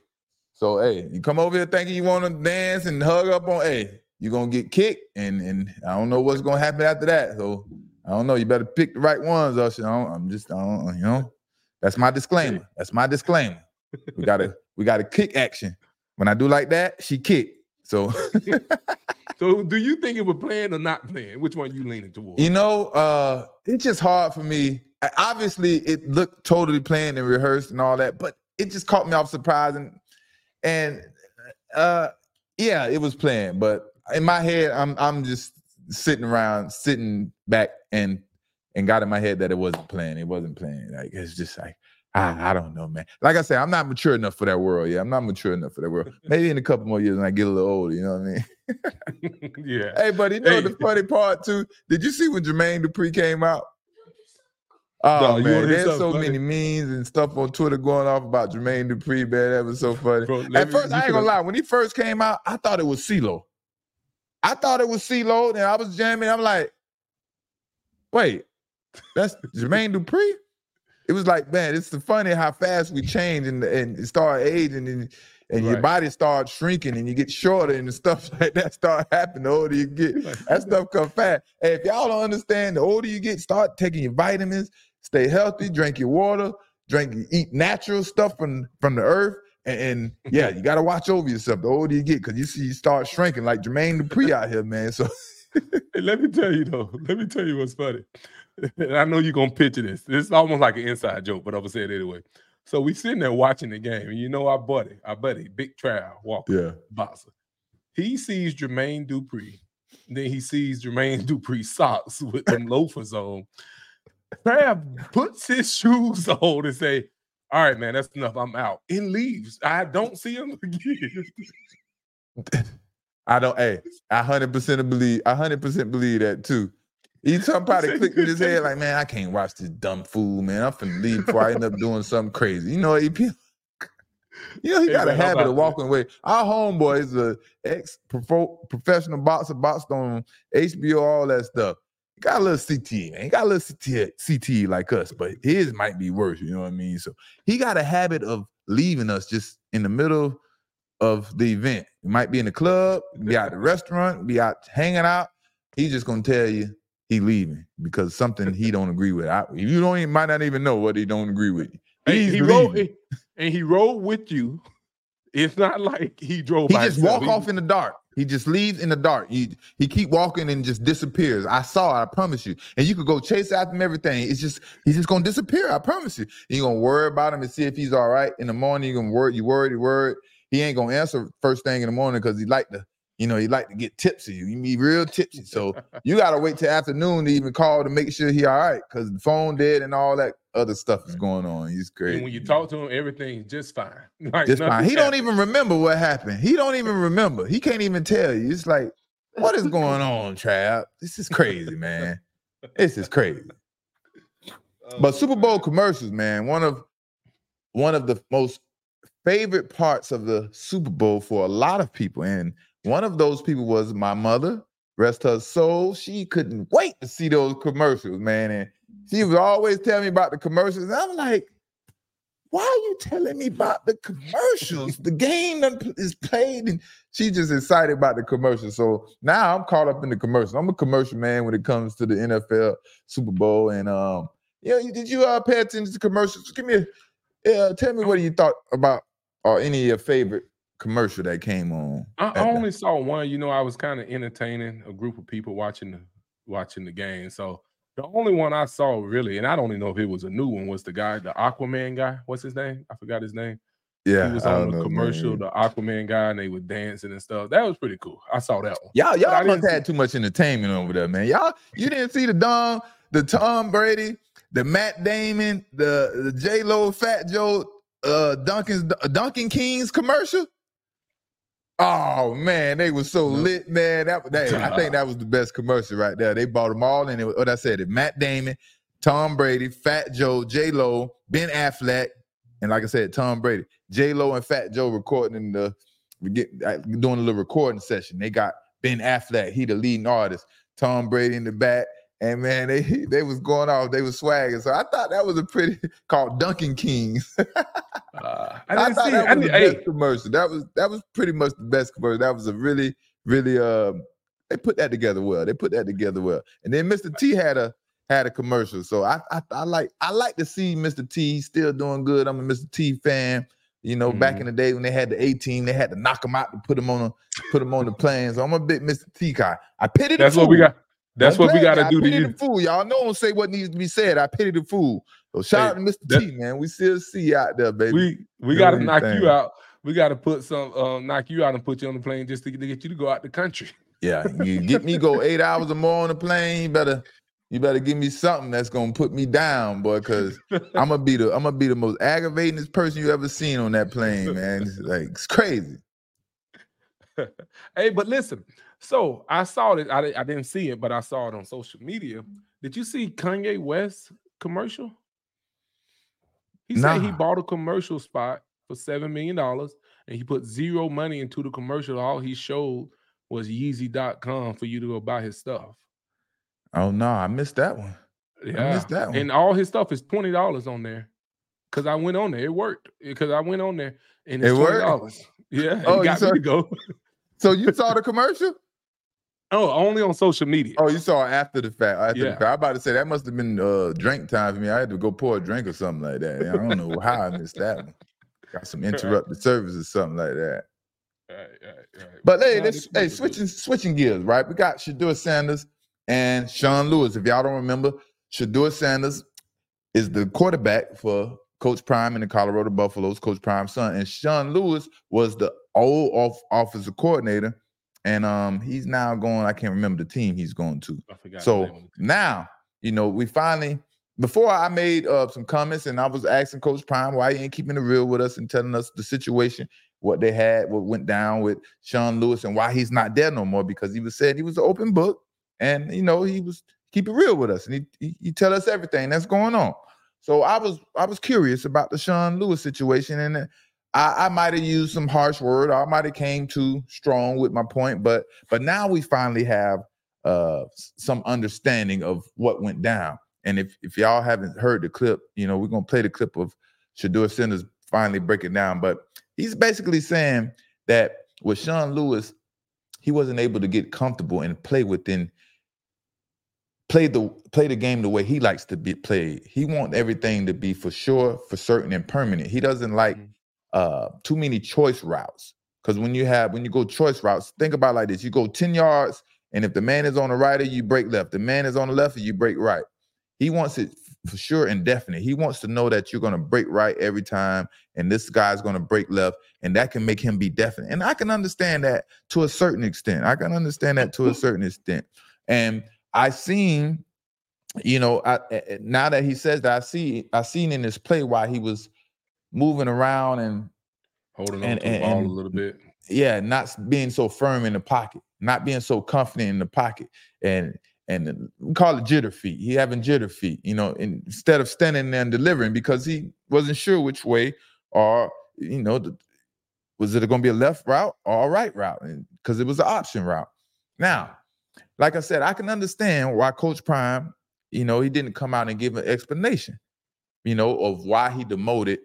So hey, you come over here thinking you want to dance and hug up on hey, you're gonna get kicked, and and I don't know what's gonna happen after that. So I don't know. You better pick the right ones, Usher. I am just I don't, you know. That's my disclaimer. That's my disclaimer. We gotta we got a kick action. When I do like that, she kick. So So do you think it was planned or not planned? Which one you leaning towards? You know, uh, it's just hard for me. Obviously, it looked totally planned and rehearsed and all that, but it just caught me off surprise and and uh yeah, it was planned, but in my head, I'm I'm just sitting around, sitting back and and got in my head that it wasn't planned. It wasn't planned. Like it's just like I, I don't know, man. Like I said, I'm not mature enough for that world. Yeah, I'm not mature enough for that world. Maybe in a couple more years when I get a little older, you know what I mean? yeah. Hey, buddy, you know hey. the funny part too? Did you see when Jermaine Dupri came out? Oh no, man, there's so funny. many memes and stuff on Twitter going off about Jermaine Dupri, man. That was so funny. Bro, At me, first, I ain't gonna lie. When he first came out, I thought it was CeeLo. I thought it was CeeLo, and I was jamming. I'm like, wait, that's Jermaine Dupri? It was like, man, it's funny how fast we change and and start aging and and right. your body starts shrinking and you get shorter and stuff like that start happening the older you get. That stuff come fast. Hey, if y'all don't understand, the older you get, start taking your vitamins, stay healthy, drink your water, drink, eat natural stuff from from the earth. And, and yeah, you got to watch over yourself. The older you get, because you see you start shrinking like Jermaine Dupri out here, man. So hey, let me tell you though. Let me tell you what's funny. And I know you're gonna picture this. This is almost like an inside joke, but I'm gonna say it anyway. So we sitting there watching the game, and you know our buddy, our buddy, Big Trav Walker, yeah, boxer. He sees Jermaine Dupri, then he sees Jermaine Dupri socks with them loafers on. Trav puts his shoes on and say, "All right, man, that's enough. I'm out." And leaves. I don't see him again. I don't. Hey, I hundred percent believe. I hundred percent believe that too. He somebody clicked in his head like, man, I can't watch this dumb fool, man. I'm finna leave before I end up doing something crazy. You know, EP. You know, he got a habit of walking away. Our homeboy is a ex professional boxer, boxed on HBO, all that stuff. He got a little CT, man. He got a little CT, CT like us, but his might be worse. You know what I mean? So he got a habit of leaving us just in the middle of the event. He might be in the club, be out the restaurant, be out hanging out. He's just gonna tell you he leaving because something he don't agree with. I, you don't even might not even know what he don't agree with. He's he rode and he rode with you. It's not like he drove. He just himself. walk he, off in the dark. He just leaves in the dark. He he keep walking and just disappears. I saw it. I promise you. And you could go chase after him. Everything. It's just he's just gonna disappear. I promise you. You gonna worry about him and see if he's all right in the morning. You gonna worry. You worried. You worried. He ain't gonna answer first thing in the morning because he like to you know, he like to get tipsy. You be real tipsy. So you gotta wait till afternoon to even call to make sure he all right, because the phone dead and all that other stuff is mm-hmm. going on. He's great. And when you talk to him, everything's just fine. Like just fine. He don't even remember what happened. He don't even remember. He can't even tell you. It's like, what is going on, Trav? This is crazy, man. This is crazy. But Super Bowl oh, commercials, man, one of one of the most favorite parts of the Super Bowl for a lot of people. And one of those people was my mother, rest her soul. She couldn't wait to see those commercials, man. And she was always telling me about the commercials. And I'm like, why are you telling me about the commercials? The game is played, and she's just excited about the commercials. So now I'm caught up in the commercials. I'm a commercial man when it comes to the NFL Super Bowl. And um, yeah, did you uh, pay attention to commercials? Give me a uh, tell me what you thought about or any of your favorite commercial that came on. I, I only saw one. You know, I was kind of entertaining a group of people watching the watching the game. So the only one I saw really, and I don't even know if it was a new one, was the guy, the Aquaman guy. What's his name? I forgot his name. Yeah, he was on the commercial, the Aquaman guy, and they were dancing and stuff. That was pretty cool. I saw that one. Y'all, y'all must had too much entertainment over there, man. Y'all, you didn't see the Dom, the Tom Brady, the Matt Damon, the the J Lo, Fat Joe, uh, Dunkin's Duncan Kings commercial. Oh man, they were so lit, man. That, that I think that was the best commercial right there. They bought them all, and it, what I said, it Matt Damon, Tom Brady, Fat Joe, J Lo, Ben Affleck, and like I said, Tom Brady, J Lo, and Fat Joe recording in the get uh, doing a little recording session. They got Ben Affleck, he the leading artist, Tom Brady in the back, and man, they they was going off, they was swagging. So I thought that was a pretty called Duncan Kings. uh, I, I thought see, that was I the best hey. commercial. That was that was pretty much the best commercial. That was a really, really uh they put that together well. They put that together well. And then Mr. T had a had a commercial. So I I, I like I like to see Mr. T still doing good. I'm a Mr. T fan. You know, mm-hmm. back in the day when they had the A-Team, they had to knock them out to put them on a put them on the planes. So I'm a big Mr. T guy. I pity That's what we got. That's what we got to do. I pity the fool. Y'all know don't say what needs to be said. I pity the fool. So shout hey, out to Mr. T, man. We still see you out there, baby. We we got to knock you out. We got to put some um, knock you out and put you on the plane just to, to get you to go out the country. Yeah, you get me go eight hours or more on the plane. You better you better give me something that's gonna put me down, boy, because I'm gonna be the I'm gonna be the most aggravating person you ever seen on that plane, man. It's like it's crazy. hey, but listen, so I saw it. I, I didn't see it, but I saw it on social media. Mm-hmm. Did you see Kanye West commercial? He nah. said he bought a commercial spot for seven million dollars, and he put zero money into the commercial. All he showed was Yeezy.com for you to go buy his stuff. Oh no, I missed that one. Yeah, I missed that one. And all his stuff is twenty dollars on there. Cause I went on there, it worked. Because I went on there and it's it twenty dollars. Yeah, oh, got me to go. so you saw the commercial? Oh, only on social media. Oh, you saw after the fact. After yeah. the fact. I'm about to say that must have been uh, drink time for me. I had to go pour a drink or something like that. I don't know how I missed that one. Got some interrupted right. service or something like that. Right, right, right. But hey, let's hey switching switching gears, right? We got Shedeur Sanders and Sean Lewis. If y'all don't remember, Shedeur Sanders is the quarterback for Coach Prime and the Colorado Buffaloes, Coach Prime's son, and Sean Lewis was the old off offensive coordinator and um he's now going. I can't remember the team he's going to. so now you know we finally. Before I made uh, some comments and I was asking Coach Prime why he ain't keeping it real with us and telling us the situation, what they had, what went down with Sean Lewis, and why he's not there no more because he was said he was an open book and you know he was keep it real with us and he, he, he tell us everything that's going on. So I was I was curious about the Sean Lewis situation and I, I might have used some harsh word. I might have came too strong with my point, but but now we finally have uh some understanding of what went down. And if if y'all haven't heard the clip, you know, we're gonna play the clip of Shedeur Sanders finally breaking down. But he's basically saying that with Sean Lewis, he wasn't able to get comfortable and play within play the play the game the way he likes to be played. He wants everything to be for sure, for certain, and permanent. He doesn't like mm-hmm uh, too many choice routes. Because when you have when you go choice routes, think about like this: you go ten yards, and if the man is on the right, you break left. The man is on the left, you break right. He wants it for sure and definite. He wants to know that you're going to break right every time, and this guy's going to break left, and that can make him be definite. And I can understand that to a certain extent. I can understand that to a certain extent. And I seen, you know, I, now that he says that, I see, I seen in his play why he was moving around and holding and, on to and, the ball and, a little bit. Yeah, not being so firm in the pocket, not being so confident in the pocket, and and we call it jitter feet. He having jitter feet, you know, instead of standing there and delivering because he wasn't sure which way or you know the, was it going to be a left route or a right route because it was an option route. Now, like I said, I can understand why Coach Prime, you know, he didn't come out and give an explanation, you know, of why he demoted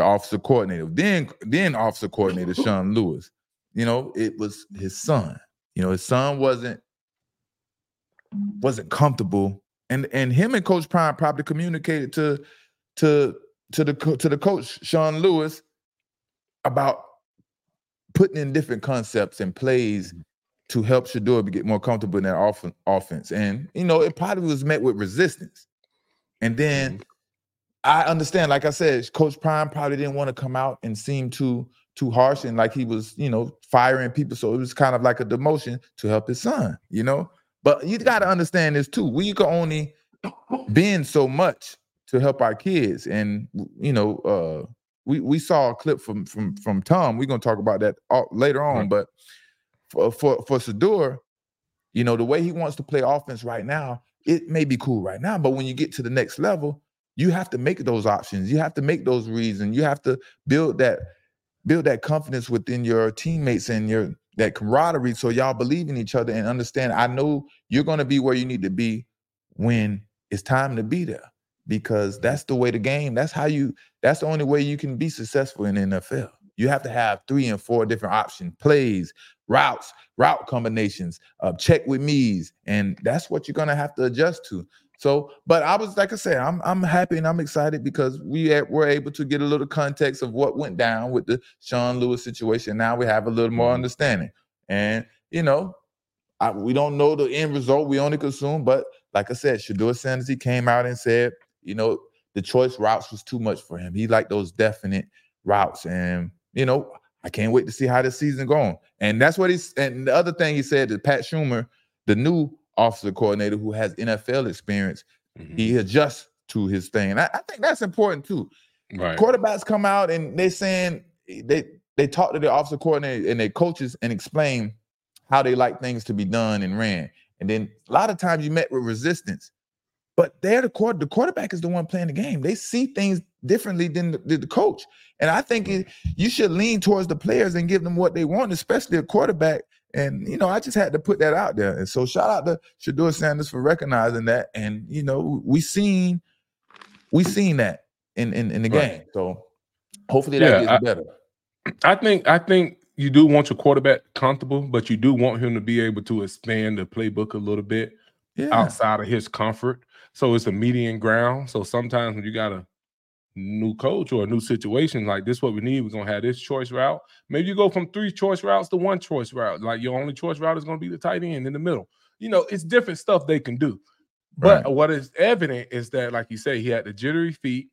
the officer coordinator. Then, then officer coordinator Sean Lewis. You know, it was his son. You know, his son wasn't wasn't comfortable, and and him and Coach Prime probably communicated to to to the to the coach Sean Lewis about putting in different concepts and plays mm-hmm. to help Shedeur get more comfortable in that off- offense. And you know, it probably was met with resistance. And then mm-hmm. I understand. Like I said, Coach Prime probably didn't want to come out and seem too too harsh and like he was, you know, firing people. So it was kind of like a demotion to help his son, you know. But you got to understand this too. We can only bend so much to help our kids, and you know, uh, we we saw a clip from from from Tom. We're gonna talk about that all, later on. But for for for Shedeur, you know, the way he wants to play offense right now, it may be cool right now, but when you get to the next level, you have to make those options. You have to make those reasons. You have to build that build that confidence within your teammates and your that camaraderie so y'all believe in each other and understand I know you're going to be where you need to be when it's time to be there because that's the way the game that's how you that's the only way you can be successful in NFL. You have to have three and four different option plays, routes, route combinations, uh, check with me's, and that's what you're gonna have to adjust to. So, but I was like I said, I'm I'm happy and I'm excited because we were able to get a little context of what went down with the Sean Lewis situation. Now we have a little more mm-hmm. understanding, and you know, I, we don't know the end result. We only consume, but like I said, Shedeur Sanders he came out and said, you know, the choice routes was too much for him. He liked those definite routes, and you know, I can't wait to see how the season going. And that's what he's. And the other thing he said that Pat Shurmur, the new officer coordinator who has NFL experience, mm-hmm. he adjusts to his thing. And I, I, think that's important too. Right. Quarterbacks come out and they're saying they they talk to the officer coordinator and their coaches and explain how they like things to be done and ran. And then a lot of times you met with resistance. But they're the quarter, the quarterback is the one playing the game. They see things differently than the, the coach. And I think it, you should lean towards the players and give them what they want, especially a quarterback and you know, I just had to put that out there. And so shout out to Shedeur Sanders for recognizing that. And you know, we seen we seen that in in, in the right. game. So hopefully that yeah, gets I, better. I think I think you do want your quarterback comfortable, but you do want him to be able to expand the playbook a little bit yeah. outside of his comfort. So it's a median ground. So sometimes when you got a new coach or a new situation, like this, what we need, we're gonna have this choice route. Maybe you go from three choice routes to one choice route. Like your only choice route is gonna be the tight end in the middle. You know, it's different stuff they can do. Right. But what is evident is that, like you say, he had the jittery feet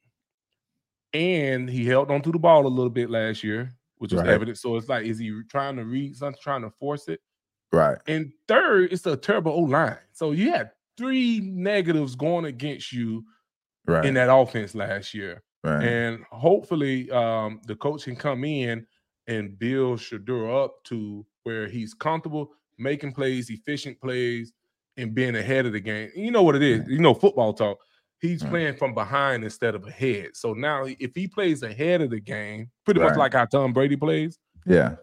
and he held onto the ball a little bit last year, which was right. evident. So it's like, is he trying to read something, trying to force it? Right. And third, it's a terrible O line. So you had three negatives going against you right. in that offense last year. Right. And hopefully, um, the coach can come in and build Shedeur up to where he's comfortable making plays, efficient plays, and being ahead of the game. You know what it is. You know football talk. He's right. playing from behind instead of ahead. So now, if he plays ahead of the game, pretty right. much like how Tom Brady plays, yeah,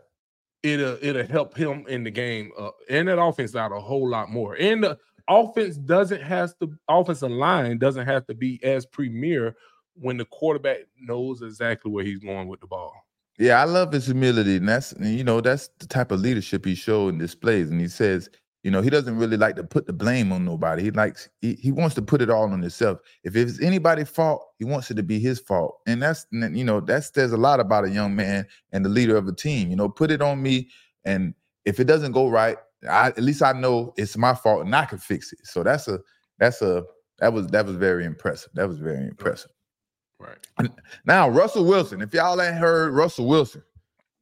it'll it'll help him in the game uh, and that offense out a whole lot more. And the offense doesn't has to offensive line doesn't have to be as premier when the quarterback knows exactly where he's going with the ball. Yeah, I love his humility, and that's you know that's the type of leadership he showed and displays. And he says you know, he doesn't really like to put the blame on nobody. He likes he, he wants to put it all on himself. If it's anybody's fault, he wants it to be his fault. And that's you know, that says a lot about a young man and the leader of a team. You know, put it on me. And if it doesn't go right, I, at least I know it's my fault and I can fix it. So that's a that's a that was that was very impressive. That was very impressive. Right. Now, Russell Wilson. If y'all ain't heard Russell Wilson,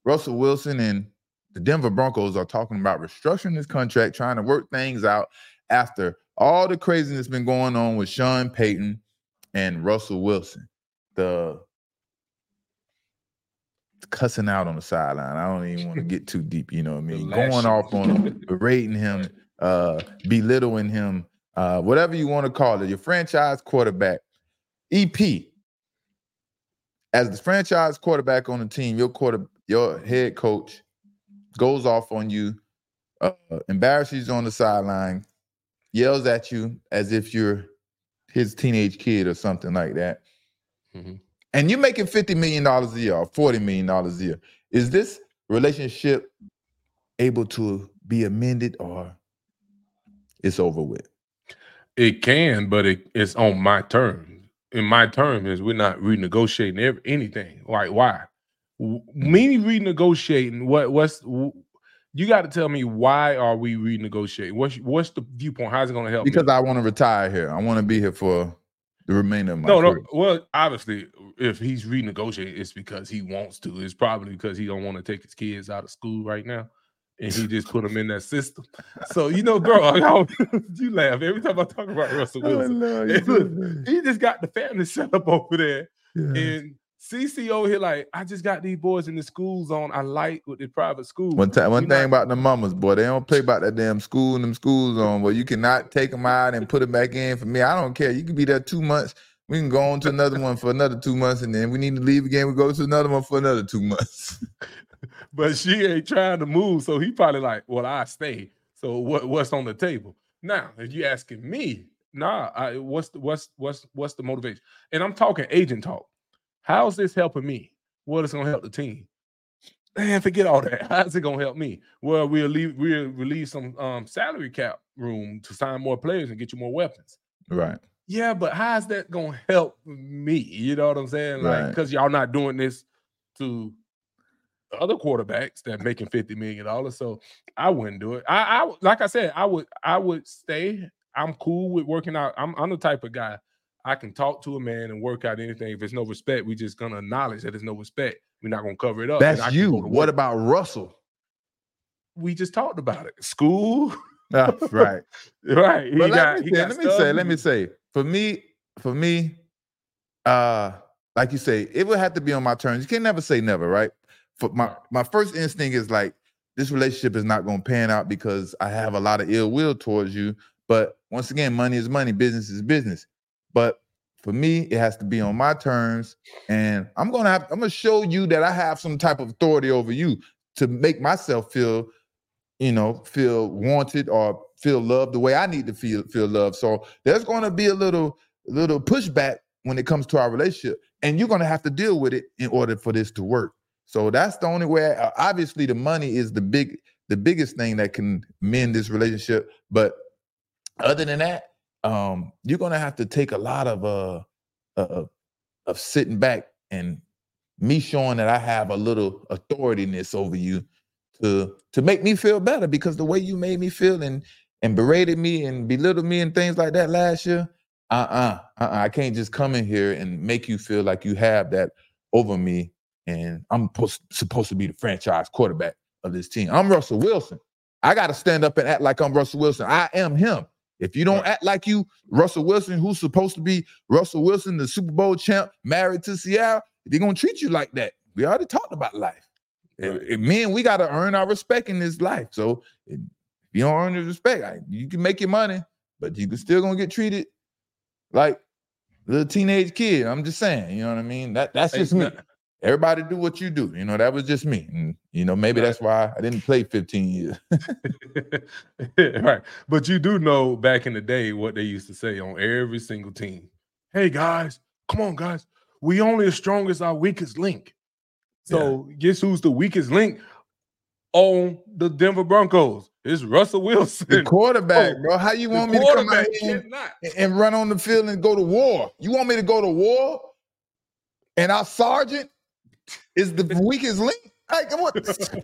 Russell Wilson and the Denver Broncos are talking about restructuring this contract, trying to work things out after all the craziness been going on with Sean Payton and Russell Wilson. The cussing out on the sideline. I don't even want to get too deep, you know what I mean? Going off on him, berating him, uh, belittling him, uh, whatever you want to call it, your franchise quarterback. EP, as the franchise quarterback on the team, your quarter, your head coach goes off on you, uh, embarrasses you on the sideline, yells at you as if you're his teenage kid or something like that. Mm-hmm. And you're making $50 million a year or $40 million a year. Is this relationship able to be amended or it's over with? It can, but it, it's on my terms. In my term is we're not renegotiating every, anything. Like why? me renegotiating what what's you got to tell me why are we renegotiating what's what's the viewpoint how's it going to help because me? i want to retire here i want to be here for the remainder of my no career. no well obviously if he's renegotiating it's because he wants to it's probably because he don't want to take his kids out of school right now and he just put them in that system. So you know, girl, you laugh every time I talk about Russell oh, Wilson. Oh, he just got the family set up over there, yeah. and CCO here, like, I just got these boys in the school zone. I like with the private school. One time, one thing about the mamas, boy, they don't play about that damn school and them school zone. But you cannot take them out and put them back in. For me, I don't care. You can be there two months. We can go on to another one for another two months, and then we need to leave again. We go to another one for another two months. but she ain't trying to move, so he probably like, well, I stay. So what what's on the table now? If you asking me, nah, I, what's the, what's what's what's the motivation? And I'm talking agent talk. How's this helping me? What is going to help the team? Man, forget all that. How's it going to help me? Well, we'll leave, we'll release some um, salary cap room to sign more players and get you more weapons. Right. Yeah, but how's that going to help me? You know what I'm saying? Like, because y'all not doing this to other quarterbacks that making fifty million dollars. So I wouldn't do it. I, I like I said, I would I would stay. I'm cool with working out. I'm I'm the type of guy I can talk to a man and work out anything. If there's no respect, we just gonna acknowledge that there's no respect. We're not gonna cover it up. That's you. What about Russell? We just talked about it. School. Uh, right. right. But let, me, say, let me say, let me say, for me, for me, uh, like you say, it would have to be on my terms. You can never say never, right? For my my first instinct is like this relationship is not going to pan out because I have a lot of ill will towards you. But once again, money is money, business is business. But for me, it has to be on my terms, and I'm gonna have I'm gonna show you that I have some type of authority over you to make myself feel, you know, feel wanted or feel loved the way I need to feel feel loved. So there's gonna be a little little pushback when it comes to our relationship, and you're gonna have to deal with it in order for this to work. So that's the only way. uh, Obviously, the money is the big, the biggest thing that can mend this relationship. But other than that, um, you're gonna have to take a lot of uh, uh of sitting back and me showing that I have a little authorityness over you to to make me feel better because the way you made me feel and and berated me and belittled me and things like that last year, uh-uh, uh-uh. I can't just come in here and make you feel like you have that over me and I'm supposed, to be the franchise quarterback of this team. I'm Russell Wilson. I got to stand up and act like I'm Russell Wilson. I am him. If you don't act like you, Russell Wilson, who's supposed to be Russell Wilson, the Super Bowl champ, married to Ciara, they're gonna treat you like that. We already talked about life. Right. Men, we got to earn our respect in this life. So if you don't earn your respect, I, you can make your money, but you can still gonna get treated like the teenage kid. I'm just saying, you know what I mean? That that's just me. Everybody do what you do. You know, that was just me. And you know, maybe right. that's why I didn't play 15 years. right. But you do know back in the day what they used to say on every single team. Hey guys, come on, guys. We only as strong as our weakest link. So yeah. guess who's the weakest link on the Denver Broncos? It's Russell Wilson. The quarterback, oh, bro. How you want me to come out here and, and run on the field and go to war? You want me to go to war? And our sergeant is the weakest link. Like what?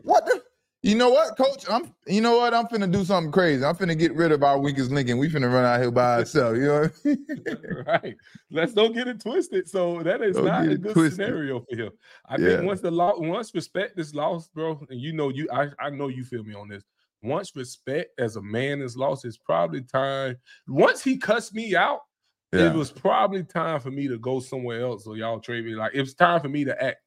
what? The, you know what, Coach? I'm. You know what? I'm finna do something crazy. I'm finna get rid of our weakest link, and we finna run out here by ourselves. You know? what I mean? right. Let's don't get it twisted. So that is don't not a good twisted. scenario for him. I yeah. think once the law, once respect is lost, bro, and you know you, I, I know you feel me on this. Once respect as a man is lost, it's probably time. Once he cuts me out, yeah. it was probably time for me to go somewhere else. So y'all trade me. Like it was time for me to act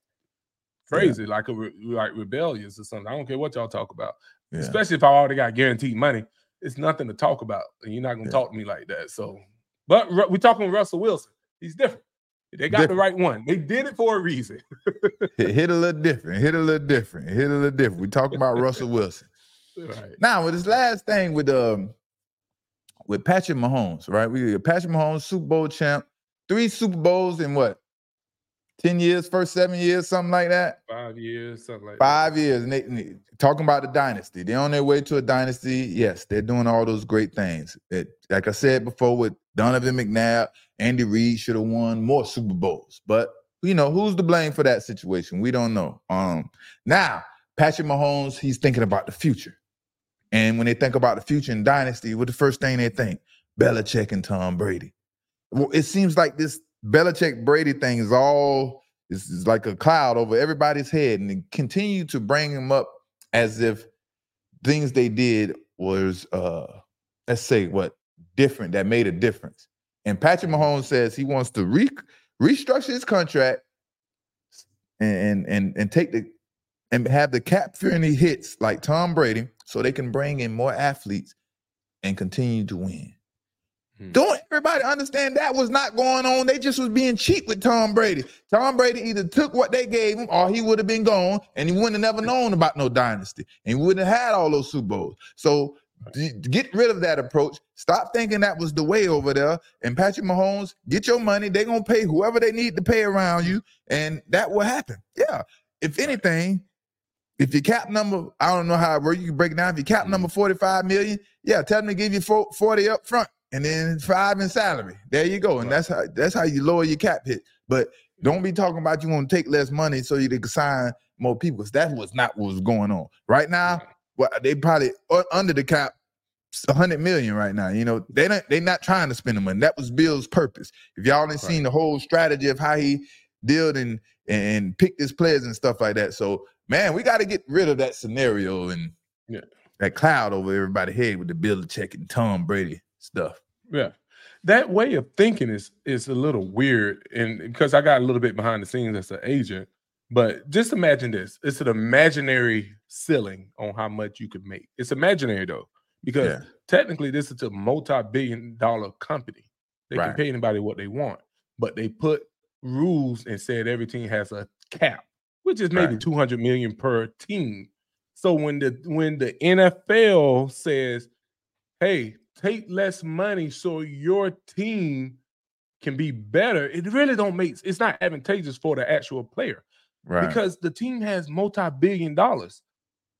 crazy, yeah. like a re- like rebellious or something. I don't care what y'all talk about, yeah. especially if I already got guaranteed money. It's nothing to talk about, and you're not gonna yeah. talk to me like that. So, but we're talking with Russell Wilson. He's different. They got different. the right one. They did it for a reason. hit a little different. Hit a little different. Hit a little different. We talking about Russell Wilson. Right. Now with this last thing with um with Patrick Mahomes, right? We Patrick Mahomes, Super Bowl champ, three Super Bowls in what 10 years, first seven years, something like that. Five years, something like Five that. years. And they, and they, talking about the dynasty. They're on their way to a dynasty. Yes, they're doing all those great things. It, like I said before, with Donovan McNabb, Andy Reid should have won more Super Bowls. But you know, who's to blame for that situation? We don't know. Um now, Patrick Mahomes, he's thinking about the future. And when they think about the future in dynasty, what the first thing they think? Belichick and Tom Brady. Well, it seems like this Belichick Brady thing is all is, like a cloud over everybody's head, and they continue to bring them up as if things they did was uh let's say what different that made a difference. And Patrick Mahomes says he wants to re- restructure his contract and and and take the and have the cap friendly hits like Tom Brady so they can bring in more athletes and continue to win. Hmm. Don't everybody understand that was not going on? They just was being cheap with Tom Brady. Tom Brady either took what they gave him or he would have been gone and he wouldn't have never known about no dynasty and he wouldn't have had all those Super Bowls. So get rid of that approach. Stop thinking that was the way over there. And Patrick Mahomes, get your money. They're gonna pay whoever they need to pay around you, and that will happen. Yeah. If anything, if your cap number, I don't know how where you can break it down. If your cap number hmm. 45 million, yeah, tell them to give you 40 up front and then five in salary. There you go. And right. that's how that's how you lower your cap hit. But don't be talking about you want to take less money so you can sign more people because that was not what was going on. Right now, well, they probably under the cap a hundred million right now. You know, they don't they're not trying to spend the money. That was Bill's purpose. If y'all ain't right. seen the whole strategy of how he dealt and and picked his players and stuff like that. So man, we got to get rid of that scenario and yeah. that cloud over everybody's head with the Bill Belichick and Tom Brady stuff. Yeah. That way of thinking is is a little weird. And because I got a little bit behind the scenes as an agent, but just imagine this. It's an imaginary ceiling on how much you could make. It's imaginary though, because yeah. technically this is a multi-billion dollar company. They right. can pay anybody what they want, but they put rules and said everything has a cap, which is maybe right. 200 million per team. So when the when the NFL says, "Hey, take less money so your team can be better, it really don't make it's not advantageous for the actual player. Right. because the team has multi-billion dollars.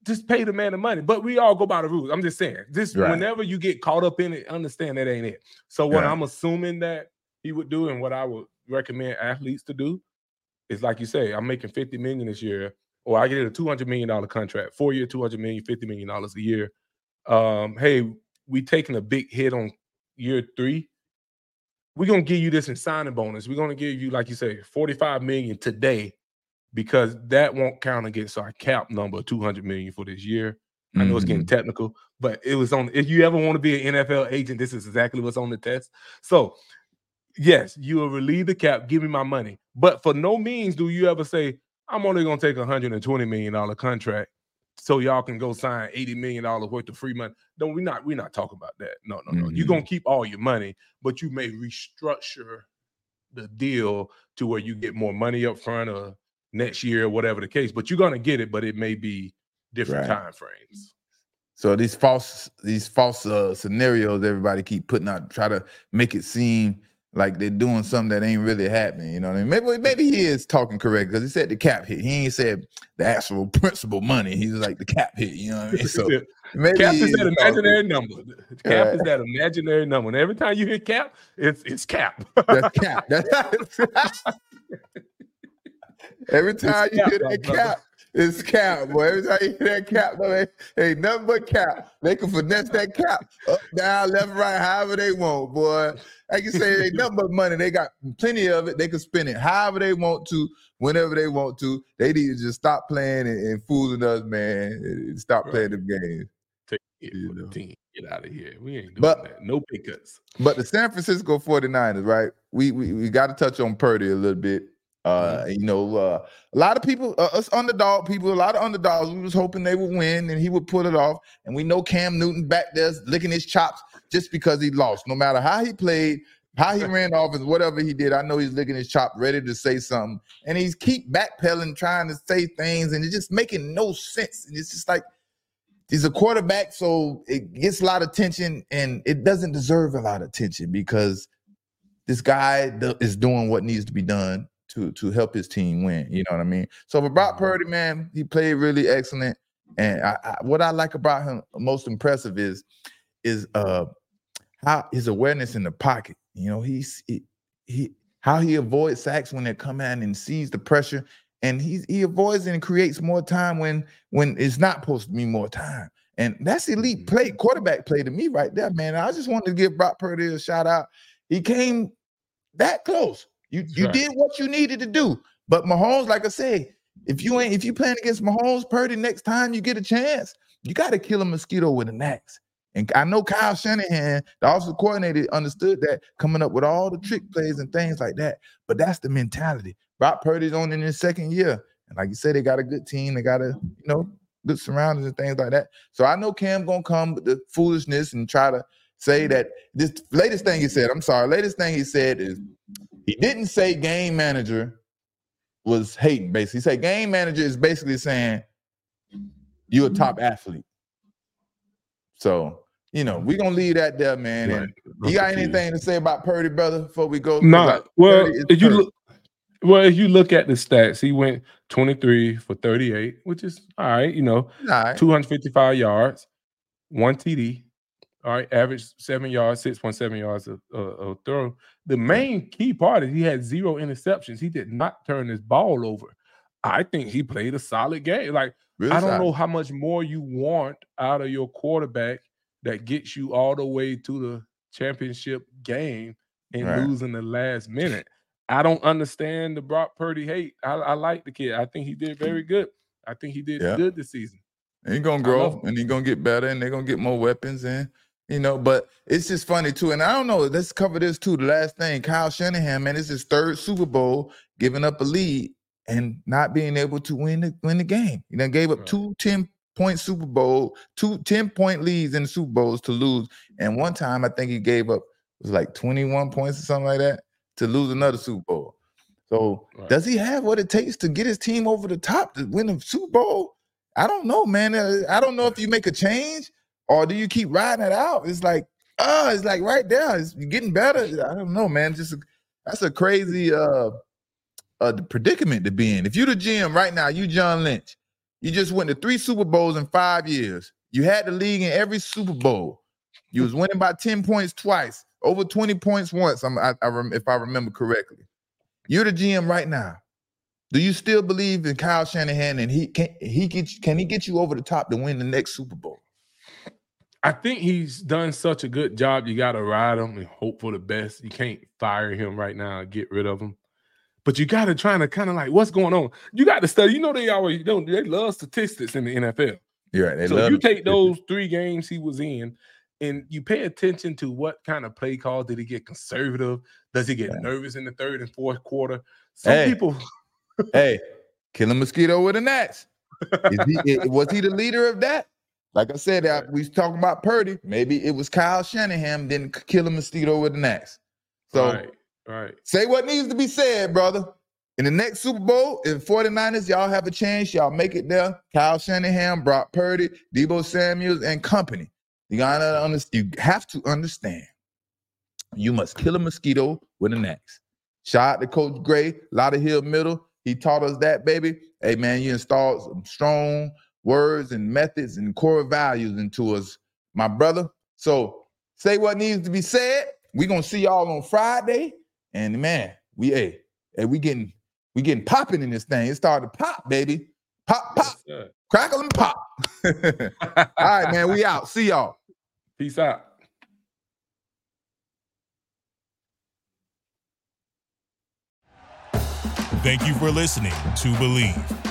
Just pay the man the money. But we all go by the rules. I'm just saying. Just Right. whenever you get caught up in it, understand that ain't it. So what Right. I'm assuming that he would do and what I would recommend athletes to do is like you say, I'm making 50 million this year, or I get a 200 million dollar contract, four year, 200 million, 50 million dollars a year. Um, hey, we taking a big hit on year three. We're gonna give you this in signing bonus. We're gonna give you, like you say, 45 million today because that won't count against our cap number of 200 million for this year. I know it's getting Mhm. technical, but it was on. If you ever want to be an NFL agent, this is exactly what's on the test. So, yes, you will relieve the cap. Give me my money, but for no means do you ever say, "I'm only going to take a hundred and twenty million dollar contract." So y'all can go sign eighty million dollars worth of free money. No, we're not. We're not talking about that. No, no, no. You're Mhm. gonna keep all your money, but you may restructure the deal to where you get more money up front or next year or whatever the case. But you're gonna get it, but it may be different Right. time frames. So these false these false uh, scenarios everybody keep putting out try to make it seem like they're doing something that ain't really happening. You know what I mean? Maybe maybe he is talking correct because he said the cap hit. He ain't said the actual principal money. He's like the cap hit. You know what I mean? So maybe cap he is that talking- imaginary number. Cap is that imaginary number. And every time you hear cap, it's it's cap. That's cap. That's Every time you cap, hear that cap, it's cap, boy. Every time you hear that cap, boy, ain't, ain't nothing but cap. They can finesse that cap up, down, left, right, however they want, boy. Like you say, ain't nothing but money. They got plenty of it. They can spend it however they want to, whenever they want to. They need to just stop playing and, and fooling us, man. Stop Right. playing them games. Take it You for the know. team. Get out of here. We ain't doing But- that. No pay cuts. But the San Francisco 49ers, right? We we, we got to touch on Purdy a little bit. Uh, you know, uh, a lot of people, uh, us underdog people, a lot of underdogs, we was hoping they would win and he would pull it off. And we know Cam Newton back there licking his chops just because he lost. No matter how he played, how he ran off, and whatever he did, I know he's licking his chop, ready to say something. And he's keep backpedaling, trying to say things, and it's just making no sense. And it's just like he's a quarterback, so it gets a lot of attention, and it doesn't deserve a lot of attention because this guy is doing what needs to be done to to help his team win. You know what I mean? So for Brock Purdy, man, he played really excellent. And I, I, what I like about him most impressive is is uh how his awareness in the pocket. You know, he's he, he how he avoids sacks when they come in and sees the pressure, and he he avoids and creates more time when when it's not supposed to be more time. And that's elite Mhm. play, quarterback play to me right there, man. I just wanted to give Brock Purdy a shout out. He came that close. You That's you right. did what you needed to do. But Mahomes, like I said, if you ain't if you playing against Mahomes Purdy next time you get a chance, you got to kill a mosquito with an axe. And I know Kyle Shanahan, the offensive coordinator, understood that coming up with all the trick plays and things like that. But that's the mentality. Brock Purdy's on in his second year. And like you said, they got a good team. They got a, you know, good surroundings and things like that. So I know Cam gonna come with the foolishness and try to say mm-hmm. that this latest thing he said, I'm sorry, latest thing he said is he didn't say game manager was hating, basically. He said game manager is basically saying you're a mm-hmm. top athlete. So, you know, we're gonna leave that there, man. And you got anything to say about Purdy, brother, before we go? No, like, well, if you look, well, if you look at the stats, he went 23 for 38, which is all right. You know, right. 255 yards, one TD. All right, average seven yards, 6.7 yards of, uh, of throw. The main key part is he had zero interceptions. He did not turn his ball over. I think he played a solid game. Like, Real I don't solid. know how much more you want out of your quarterback that gets you all the way to the championship game and Right. losing the last minute. I don't understand the Brock Purdy hate. I, I like the kid. I think he did very good. I think he did Yeah. good this season. He's gonna grow and he's gonna get better and they're gonna get more weapons and you know, but it's just funny too. And I don't know, let's cover this too. The last thing, Kyle Shanahan, man, it's his third Super Bowl, giving up a lead and not being able to win the win the game. He done gave up Right. two 10 point Super Bowl, two 10 point leads in the Super Bowls to lose. And one time I think he gave up was like 21 points or something like that to lose another Super Bowl. So Right. does he have what it takes to get his team over the top to win the Super Bowl? I don't know, man. Uh, I don't know if you make a change or do you keep riding it out. It's like, oh, it's like right there. It's getting better. I don't know, man. Just that's a crazy uh a predicament to be in. If you're the GM right now, you John Lynch, you just went to three Super Bowls in five years. You had the league in every Super Bowl. You was winning by 10 points twice, over 20 points once, I'm, I, I rem, if I remember correctly. You're the GM right now. Do you still believe in Kyle Shanahan and he can he get can he get you over the top to win the next Super Bowl? I think he's done such a good job. You got to ride him and hope for the best. You can't fire him right now and get rid of him. But you got to try to kind of like, what's going on? You got to study. You know, they always don't, they love statistics in the NFL. You're right. so if you take those three games he was in and you pay attention to what kind of play call did he get conservative? Does he get yeah. nervous in the third and fourth quarter? Some hey, people. hey, kill a mosquito with an axe. He, was he the leader of that? Like I said, right. we was talking about Purdy. Maybe it was Kyle Shanahan didn't kill a mosquito with an axe. So right, right. say what needs to be said, brother. In the next Super Bowl, in 49ers, y'all have a chance. Y'all make it there. Kyle Shanahan, Brock Purdy, Deebo Samuels, and company. You gotta understand. You have to understand. You must kill a mosquito with an axe. Shout out to Coach Gray, Lauderhill Middle. He taught us that, baby. Hey man, you installed some strong words and methods and core values into us, my brother. So say what needs to be said. We're gonna see y'all on Friday. And man, we hey, hey, we getting we getting popping in this thing. It started to pop, baby. Pop, pop, yes, crackle and pop. All right, man. We out. See y'all. Peace out. Thank you for listening to Bleav.